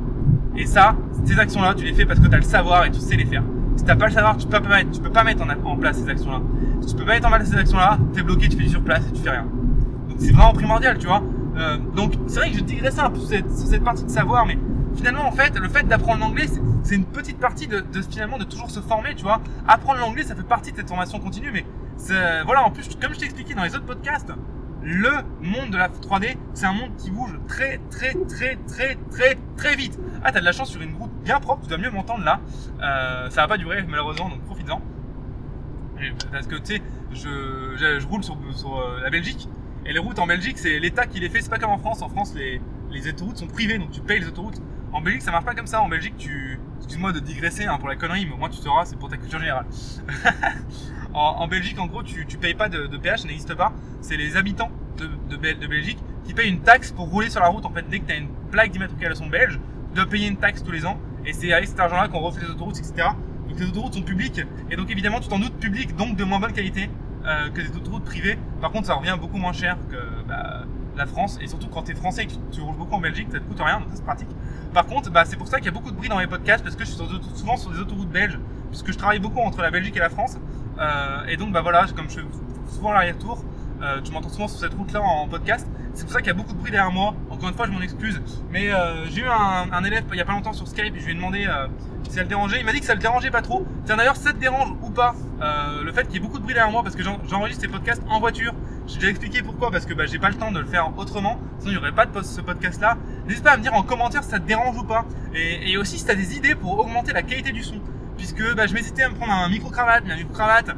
Et ça, ces actions-là, tu les fais parce que tu as le savoir et tu sais les faire. Si t'as pas le savoir, tu peux pas mettre, tu peux pas mettre en, place ces actions-là. Si tu peux pas mettre en place ces actions-là, t'es bloqué, tu fais du sur place et tu fais rien. Donc c'est vraiment primordial, tu vois. Euh, donc c'est vrai que je digressais un peu sur cette, partie de savoir, mais finalement en fait, le fait d'apprendre l'anglais, c'est- une petite partie de, de finalement de toujours se former, tu vois. Apprendre l'anglais, ça fait partie de cette formation continue, mais voilà, en plus, comme je t'ai expliqué dans les autres podcasts, le monde de la 3D, c'est un monde qui bouge très, très, très, très, très, très vite. Ah, t'as de la chance sur une route bien propre, tu dois mieux m'entendre là. Euh, ça va pas durer malheureusement, donc profites-en. Parce que tu sais, je, roule sur, euh, la Belgique, et les routes en Belgique, c'est l'État qui les fait, c'est pas comme en France. En France, les autoroutes sont privées, donc tu payes les autoroutes. En Belgique, ça marche pas comme ça. En Belgique, tu, excuse-moi de digresser hein, pour la connerie, mais au moins tu sauras, c'est pour ta culture générale. en, Belgique, en gros, tu, tu payes pas de, de péage, ça n'existe pas. C'est les habitants de, de, Belgique qui payent une taxe pour rouler sur la route. En fait, dès que tu as une plaque d'immatriculation belge, tu dois payer une taxe tous les ans. Et c'est avec cet argent-là qu'on refait les autoroutes, etc. Donc les autoroutes sont publiques. Et donc évidemment, tu t'en doutes public, donc de moins bonne qualité euh, que des autoroutes privées. Par contre, ça revient beaucoup moins cher que bah, la France. Et surtout quand tu es français et que tu roules beaucoup en Belgique, ça te coûte rien, donc c'est pratique. Par contre, bah, c'est pour ça qu'il y a beaucoup de bruit dans mes podcasts, parce que je suis souvent sur des autoroutes belges, puisque je travaille beaucoup entre la Belgique et la France. Euh, et donc bah voilà, comme je fais souvent l'arrière-tour, euh, tu m'entends souvent sur cette route-là en, podcast. C'est pour ça qu'il y a beaucoup de bruit derrière moi. Encore une fois, je m'en excuse. Mais euh, j'ai eu un, élève il y a pas longtemps sur Skype je lui ai demandé euh, si ça le dérangeait. Il m'a dit que ça le dérangeait pas trop. Tiens d'ailleurs, ça te dérange ou pas le fait qu'il y ait beaucoup de bruit derrière moi parce que j'enregistre ces podcasts en voiture. J'ai déjà expliqué pourquoi parce que bah, j'ai pas le temps de le faire autrement. Sinon, il n'y aurait pas de ce podcast-là. N'hésite pas à me dire en commentaire si ça te dérange ou pas. Et, et aussi si tu as des idées pour augmenter la qualité du son puisque bah, je m'hésitais à me prendre un micro cravate, mais un micro cravate, euh,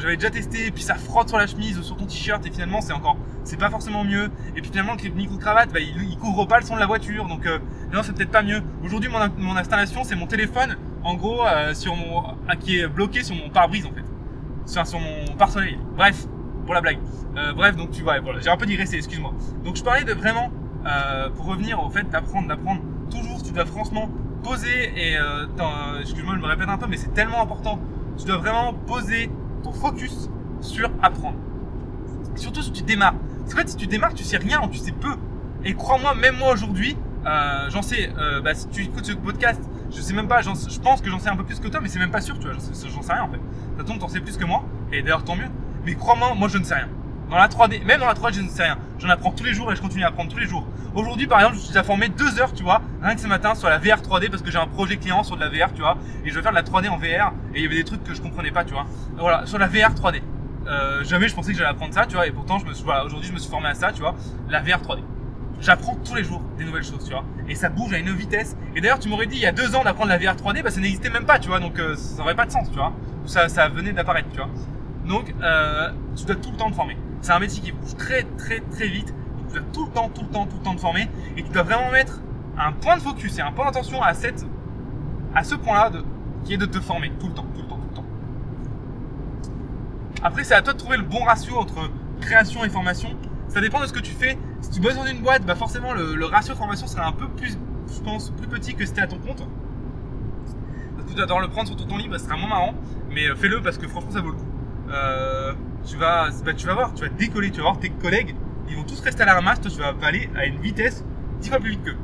j'avais déjà testé, puis ça frotte sur la chemise, ou sur ton t-shirt, et finalement c'est encore, c'est pas forcément mieux. Et puis finalement le micro cravate, bah, il, couvre pas le son de la voiture, donc euh, non c'est peut-être pas mieux. Aujourd'hui mon, mon installation c'est mon téléphone, en gros euh, sur mon, ah, qui est bloqué sur mon pare-brise en fait, sur, sur mon pare-soleil. Bref, pour la blague. bref, donc tu vois, voilà, j'ai un peu digressé, excuse-moi. Donc je parlais de vraiment, pour revenir au fait d'apprendre, d'apprendre toujours, tu dois franchement poser et euh, excuse-moi je me répète un peu mais c'est tellement important tu dois vraiment poser focus sur apprendre. Surtout si tu démarres. Parce qu'en fait si tu démarres tu sais rien tu sais peu. Et crois-moi même moi aujourd'hui euh, j'en sais euh, bah, si tu écoutes ce podcast je sais même pas je pense que j'en sais un peu plus que toi mais c'est même pas sûr tu vois j'en sais rien en fait. Ça tombe t'en sais plus que moi et d'ailleurs tant mieux. Mais crois-moi moi je ne sais rien dans la 3D, même dans la 3D, je ne sais rien. J'en apprends tous les jours et je continue à apprendre tous les jours. Aujourd'hui, par exemple, je suis à former deux heures, tu vois, rien que ce matin sur la VR 3D parce que j'ai un projet client sur de la VR, tu vois, et je vais faire de la 3D en VR et il y avait des trucs que je comprenais pas, tu vois. Voilà, sur la VR 3D. Euh, jamais je pensais que j'allais apprendre ça, tu vois, et pourtant, je me suis, voilà, aujourd'hui, je me suis formé à ça, tu vois, la VR 3D. J'apprends tous les jours des nouvelles choses, tu vois, et ça bouge à une vitesse. Et d'ailleurs, tu m'aurais dit il y a deux ans d'apprendre la VR 3D, bah ça n'existait même pas, tu vois, donc euh, ça aurait pas de sens, tu vois. Ça, ça venait d'apparaître, tu vois. Donc, euh, tu dois tout le temps te former. C'est un métier qui bouge très très très vite. tu dois tout le temps, tout le temps, tout le temps te former. Et tu dois vraiment mettre un point de focus et un point d'attention à, cette, à ce point-là qui est de te former tout le temps, tout le temps, tout le temps. Après, c'est à toi de trouver le bon ratio entre création et formation. Ça dépend de ce que tu fais. Si tu bosses dans une boîte, bah forcément le, ratio formation sera un peu plus, je pense, plus petit que si tu à ton compte. Parce que tu dois le prendre sur ton temps libre, ça sera moins marrant. Mais euh, fais-le parce que franchement, ça vaut le coup. Euh, tu vas, bah, tu vas voir, tu vas décoller, tu vas voir tes collègues, ils vont tous rester à la ramasse, toi tu vas aller à une vitesse 10 fois plus vite qu'eux.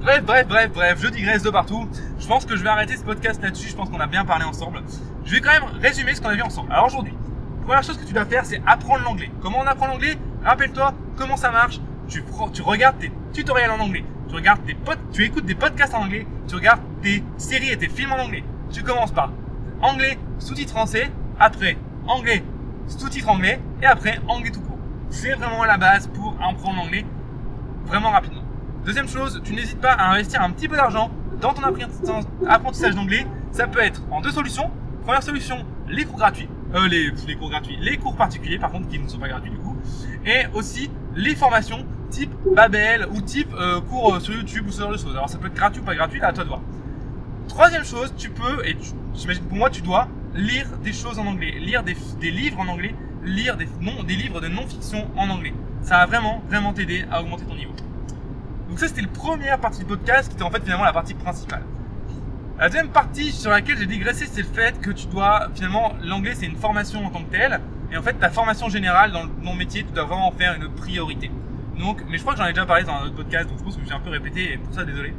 Bref, bref, bref, bref, je digresse de partout. Je pense que je vais arrêter ce podcast là-dessus, je pense qu'on a bien parlé ensemble. Je vais quand même résumer ce qu'on a vu ensemble. Alors aujourd'hui, première chose que tu dois faire, c'est apprendre l'anglais. Comment on apprend l'anglais? Rappelle-toi comment ça marche. Tu, tu regardes tes tutoriels en anglais, tu regardes tes tu écoutes des podcasts en anglais, tu regardes tes séries et tes films en anglais. Tu commences par anglais, sous-titres français, après anglais, sous-titres anglais, et après anglais tout court. C'est vraiment la base pour apprendre l'anglais vraiment rapidement. Deuxième chose, tu n'hésites pas à investir un petit peu d'argent dans ton apprentissage d'anglais. Ça peut être en deux solutions. Première solution, les cours gratuits. Euh, les, les cours gratuits, les cours particuliers par contre qui ne sont pas gratuits du coup. Et aussi les formations type Babel ou type euh, cours euh, sur YouTube ou ce genre de choses. Alors ça peut être gratuit ou pas gratuit, là à toi de voir. Troisième chose, tu peux, et j'imagine pour moi tu dois, lire des choses en anglais, lire des, livres en anglais, lire des, non, des livres de non-fiction en anglais. Ça va vraiment, vraiment t'aider à augmenter ton niveau. Donc ça, c'était la première partie du podcast qui était en fait finalement la partie principale. La deuxième partie sur laquelle j'ai digressé, c'est le fait que tu dois, finalement, l'anglais c'est une formation en tant que telle, et en fait ta formation générale dans mon métier, tu dois vraiment en faire une priorité. Donc, mais je crois que j'en ai déjà parlé dans un autre podcast, donc je pense que j'ai un peu répété, et pour ça désolé.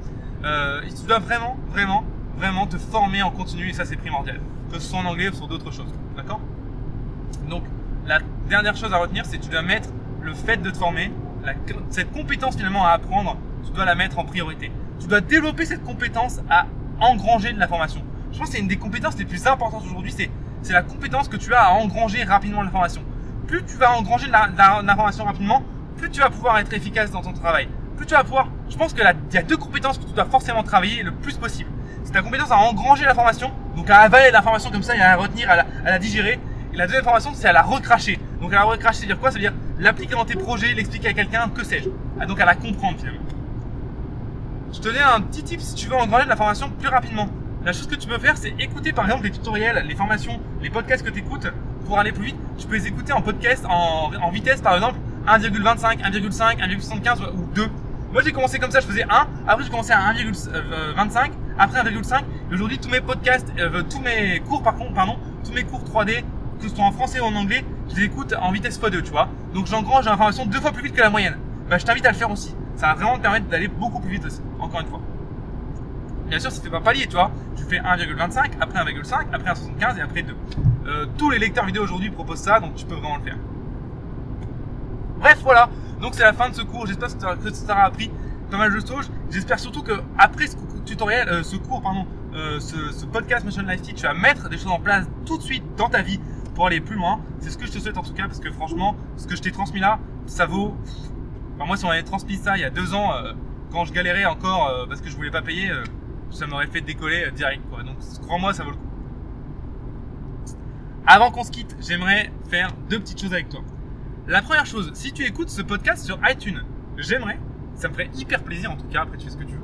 Euh, tu dois vraiment, vraiment, vraiment te former en continu, et ça c'est primordial que ce soit en anglais ou sur d'autres choses. D'accord? Donc, la dernière chose à retenir, c'est que tu dois mettre le fait de te former, cette compétence finalement à apprendre, tu dois la mettre en priorité. Tu dois développer cette compétence à engranger de la formation. Je pense que c'est une des compétences les plus importantes aujourd'hui, c'est, la compétence que tu as à engranger rapidement l'information. Plus tu vas engranger de l'information rapidement, plus tu vas pouvoir être efficace dans ton travail. Plus tu vas pouvoir, je pense qu'il y a deux compétences que tu dois forcément travailler le plus possible. C'est ta compétence à engranger l'information donc à avaler l'information comme ça et à la retenir, à la, digérer. Et la deuxième information, c'est à la recracher. Donc à la recracher, c'est dire quoi? Ça veut dire l'appliquer dans tes projets, l'expliquer à quelqu'un, que sais-je. Donc à la comprendre finalement. Je te donne un petit tip si tu veux engranger de la formation plus rapidement. La chose que tu peux faire, c'est écouter par exemple les tutoriels, les formations, les podcasts que tu écoutes pour aller plus vite. Tu peux les écouter en podcast, en, en vitesse par exemple 1,25, 1,5, 1,75 ou 2. Moi j'ai commencé comme ça, je faisais 1, après j'ai commencé à 1,25, après 1,5. Et aujourd'hui tous mes podcasts, euh, tous mes cours par contre, pardon, tous mes cours 3D, que ce soit en français ou en anglais, je les écoute en vitesse x2, tu vois. Donc j'engrange l'information deux fois plus vite que la moyenne. Bah je t'invite à le faire aussi. Ça va vraiment te permettre d'aller beaucoup plus vite aussi, encore une fois. Bien sûr, si tu pas palier, tu vois, tu fais 1,25, après 1,5, après 1,75 et après 2. Euh, tous les lecteurs vidéo aujourd'hui proposent ça, donc tu peux vraiment le faire. Bref, voilà. Donc c'est la fin de ce cours. J'espère que ça t'aura appris pas mal de choses. J'espère surtout que après ce tutoriel, euh, ce cours, pardon, euh, ce, podcast Motion Life Teach, tu vas mettre des choses en place tout de suite dans ta vie pour aller plus loin. C'est ce que je te souhaite en tout cas, parce que franchement, ce que je t'ai transmis là, ça vaut. Enfin, moi, si on avait transmis ça il y a deux ans, euh, quand je galérais encore parce que je voulais pas payer, ça m'aurait fait décoller direct. Quoi. Donc, crois-moi, ça vaut le coup. Avant qu'on se quitte, j'aimerais faire deux petites choses avec toi. La première chose, si tu écoutes ce podcast sur iTunes, j'aimerais, ça me ferait hyper plaisir en tout cas, après tu fais ce que tu veux.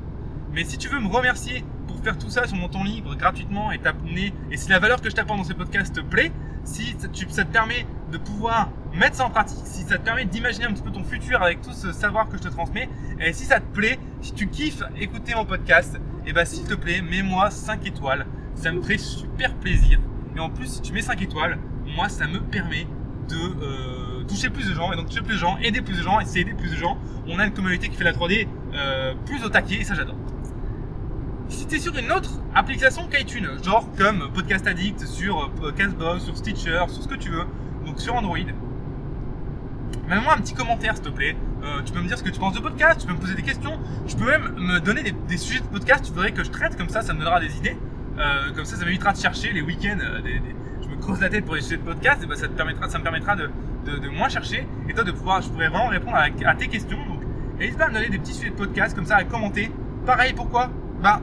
Mais si tu veux me remercier pour faire tout ça sur mon temps libre gratuitement et t'abonner, et si la valeur que je t'apporte dans ce podcast te plaît, si ça, te permet de pouvoir mettre ça en pratique, si ça te permet d'imaginer un petit peu ton futur avec tout ce savoir que je te transmets, et si ça te plaît, si tu kiffes écouter mon podcast, et eh ben, s'il te plaît, mets-moi 5 étoiles, ça me ferait super plaisir. Et en plus, si tu mets 5 étoiles, moi ça me permet de... Euh, toucher plus de gens, et donc toucher plus de gens, aider plus de gens, et c'est aider plus de gens. On a une communauté qui fait la 3D euh, plus au taquet, et ça j'adore. Si tu es sur une autre application qu'iTunes, genre comme Podcast Addict, sur euh, Castbox, sur Stitcher, sur ce que tu veux, donc sur Android, mets-moi un petit commentaire s'il te plaît. Euh, tu peux me dire ce que tu penses de podcast, tu peux me poser des questions, tu peux même me donner des, sujets de podcast, tu voudrais que je traite, comme ça, ça me donnera des idées. comme ça, ça m'évitera de chercher les week-ends, je me creuse la tête pour les sujets de podcast, et ben ça me permettra de, de, moins chercher et toi de pouvoir, je pourrais vraiment répondre à, tes questions. Donc, n'hésite pas à me donner des petits sujets de podcast comme ça à commenter. Pareil, pourquoi? Bah,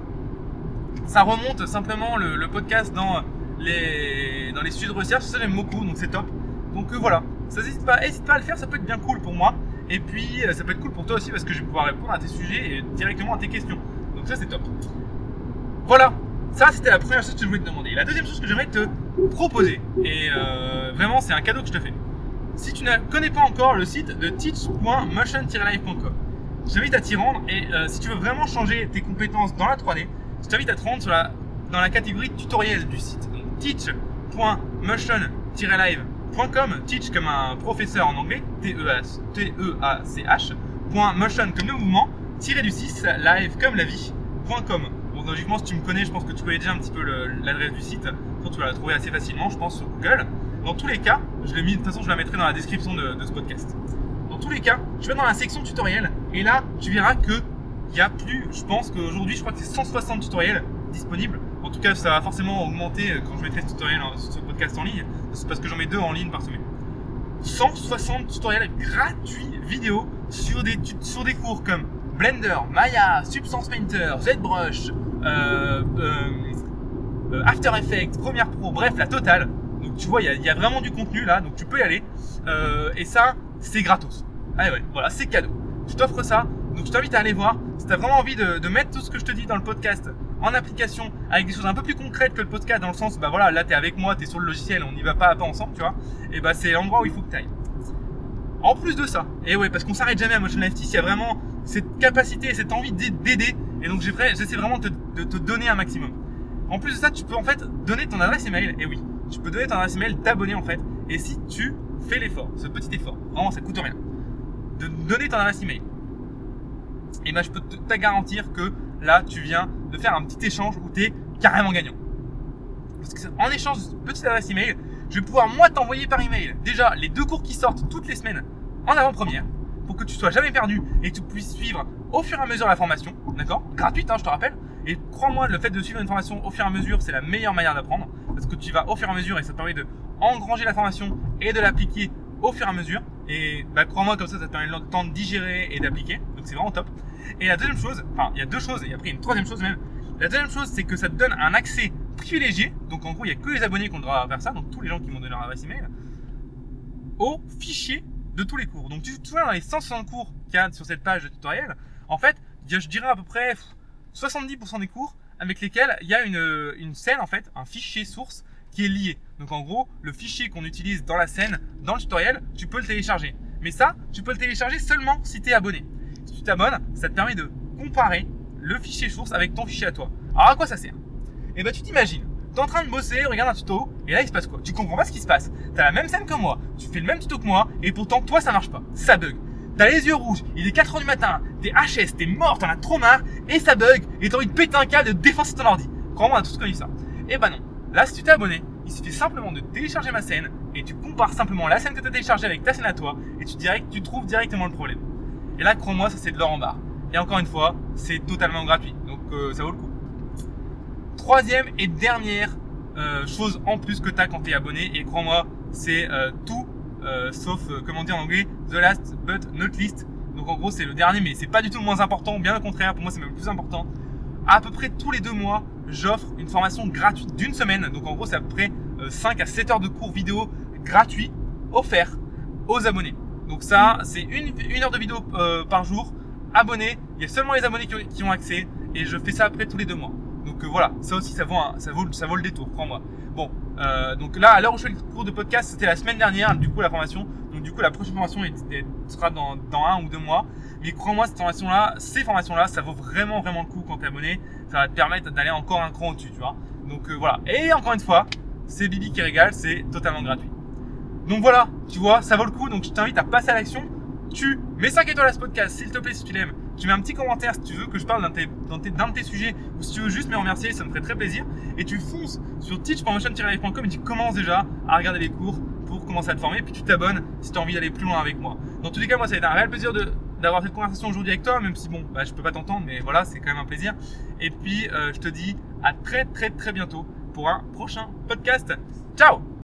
ça remonte simplement le, podcast dans les, dans les sujets de recherche. Ça, j'aime beaucoup, donc c'est top. Donc euh, voilà, ça n'hésite pas, hésite pas à le faire, ça peut être bien cool pour moi. Et puis, euh, ça peut être cool pour toi aussi parce que je vais pouvoir répondre à tes sujets et directement à tes questions. Donc ça, c'est top. Voilà, ça, c'était la première chose que je voulais te demander. La deuxième chose que j'aimerais te proposer, et euh, vraiment, c'est un cadeau que je te fais si tu ne connais pas encore le site de teach.motion-live.com, je t'invite à t'y rendre et euh, si tu veux vraiment changer tes compétences dans la 3D, je t'invite à te rendre dans la catégorie tutoriel du site. Teach.motion-live.com, teach comme un professeur en anglais, T-E-A-C-H, motion comme le mouvement, tiré du 6, live comme la vie.com. Bon, logiquement, si tu me connais, je pense que tu connais déjà un petit peu l'adresse du site. tu vas la trouver assez facilement, je pense, sur Google. Dans tous les cas, je l'ai mis, de toute façon, je la mettrai dans la description de, ce podcast. Dans tous les cas, tu vas dans la section tutoriel et là, tu verras que il y a plus, je pense qu'aujourd'hui, je crois que c'est 160 tutoriels disponibles. En tout cas, ça va forcément augmenter quand je mettrai ce tutoriel, ce podcast en ligne. C'est parce que j'en mets deux en ligne par semaine. 160 tutoriels gratuits vidéo sur des, sur des cours comme Blender, Maya, Substance Painter, ZBrush, euh, euh, euh, After Effects, Premiere Pro, bref, la totale. Tu vois, il y, a vraiment du contenu là, donc tu peux y aller. Euh, et ça, c'est gratos. Allez ouais, voilà, c'est cadeau. Je t'offre ça, donc je t'invite à aller voir. Si tu as vraiment envie de, mettre tout ce que je te dis dans le podcast en application avec des choses un peu plus concrètes que le podcast dans le sens, bah voilà, là tu es avec moi, tu es sur le logiciel, on n'y va pas à pas ensemble, tu vois. Et bah c'est l'endroit où il faut que tu ailles. En plus de ça, et ouais, parce qu'on s'arrête jamais à Motion il y a vraiment cette capacité, cette envie d'aider. Et donc j'essaie vraiment de te donner un maximum. En plus de ça, tu peux en fait donner ton adresse email. Et oui, tu peux donner ton adresse email, t'abonner en fait. Et si tu fais l'effort, ce petit effort, vraiment ça coûte rien, de donner ton adresse email, et eh ben je peux te garantir que là tu viens de faire un petit échange où tu es carrément gagnant. Parce que en échange de cette petite adresse email, je vais pouvoir moi t'envoyer par email déjà les deux cours qui sortent toutes les semaines en avant-première pour que tu sois jamais perdu et que tu puisses suivre au fur et à mesure la formation, d'accord? Gratuite, hein, je te rappelle. Et crois-moi, le fait de suivre une formation au fur et à mesure, c'est la meilleure manière d'apprendre parce que tu vas au fur et à mesure et ça te permet de engranger la formation et de l'appliquer au fur et à mesure. Et bah, crois-moi, comme ça, ça te permet le temps de digérer et d'appliquer. Donc c'est vraiment top. Et la deuxième chose, enfin, il y a deux choses, et après une troisième chose même. La deuxième chose, c'est que ça te donne un accès privilégié. Donc en gros, il n'y a que les abonnés qui ont droit à faire ça, donc tous les gens qui m'ont donné leur adresse email, au fichier de tous les cours. Donc tu te souviens dans les 160 cours qu'il y a sur cette page de tutoriel, en fait, je dirais à peu près 70% des cours avec lesquels il y a une, une scène, en fait, un fichier source qui est lié. Donc en gros, le fichier qu'on utilise dans la scène, dans le tutoriel, tu peux le télécharger. Mais ça, tu peux le télécharger seulement si tu es abonné. Si tu t'abonnes, ça te permet de comparer le fichier source avec ton fichier à toi. Alors à quoi ça sert? Eh ben tu t'imagines, tu es en train de bosser, regarde un tuto, et là il se passe quoi? Tu comprends pas ce qui se passe. Tu as la même scène que moi, tu fais le même tuto que moi, et pourtant toi ça marche pas, ça bug. T'as les yeux rouges, il est 4h du matin, t'es HS, t'es mort, t'en as trop marre, et ça bug, et t'as envie de péter un câble et de défoncer ton ordi. Crois-moi, on a tous connu ça. Eh ben non. Là, si tu t'es abonné, il suffit simplement de télécharger ma scène, et tu compares simplement la scène que tu as téléchargée avec ta scène à toi, et tu, tu trouves directement le problème. Et là, crois-moi, ça c'est de l'or en barre. Et encore une fois, c'est totalement gratuit. Donc euh, ça vaut le coup. Troisième et dernière euh, chose en plus que tu as quand tu es abonné, et crois-moi, c'est euh, tout sauf, comment dire en anglais, the last but not least. Donc en gros, c'est le dernier, mais c'est pas du tout moins important, bien au contraire, pour moi c'est même plus important. À peu près tous les deux mois, j'offre une formation gratuite d'une semaine. Donc en gros, c'est à peu près 5 à 7 heures de cours vidéo gratuits offerts aux abonnés. Donc ça, c'est une, une, heure de vidéo par jour abonnés. Il y a seulement les abonnés qui ont accès et je fais ça après tous les deux mois. Donc euh, voilà, ça aussi ça vaut, ça vaut, ça vaut le détour, crois-moi. Bon, euh, donc là, à l'heure où je fais le cours de podcast, c'était la semaine dernière, du coup la formation. Donc du coup la prochaine formation sera dans, dans un ou deux mois. Mais crois-moi, cette formation-là, ces formations-là, ça vaut vraiment vraiment le coup quand tu es abonné. Ça va te permettre d'aller encore un cran au-dessus, tu vois. Donc euh, voilà. Et encore une fois, c'est Bibi qui régale, c'est totalement gratuit. Donc voilà, tu vois, ça vaut le coup. Donc je t'invite à passer à l'action tu mets 5 étoiles à ce podcast, s'il te plaît, si tu l'aimes. Tu mets un petit commentaire si tu veux que je parle d'un de, tes sujets ou si tu veux juste me remercier, ça me ferait très plaisir. Et tu fonces sur teachpromotion-live.com et tu commences déjà à regarder les cours pour commencer à te former. Puis tu t'abonnes si tu as envie d'aller plus loin avec moi. Dans tous les cas, moi, ça a été un réel plaisir d'avoir cette conversation aujourd'hui avec toi, même si bon, bah, je peux pas t'entendre, mais voilà, c'est quand même un plaisir. Et puis, euh, je te dis à très très très bientôt pour un prochain podcast. Ciao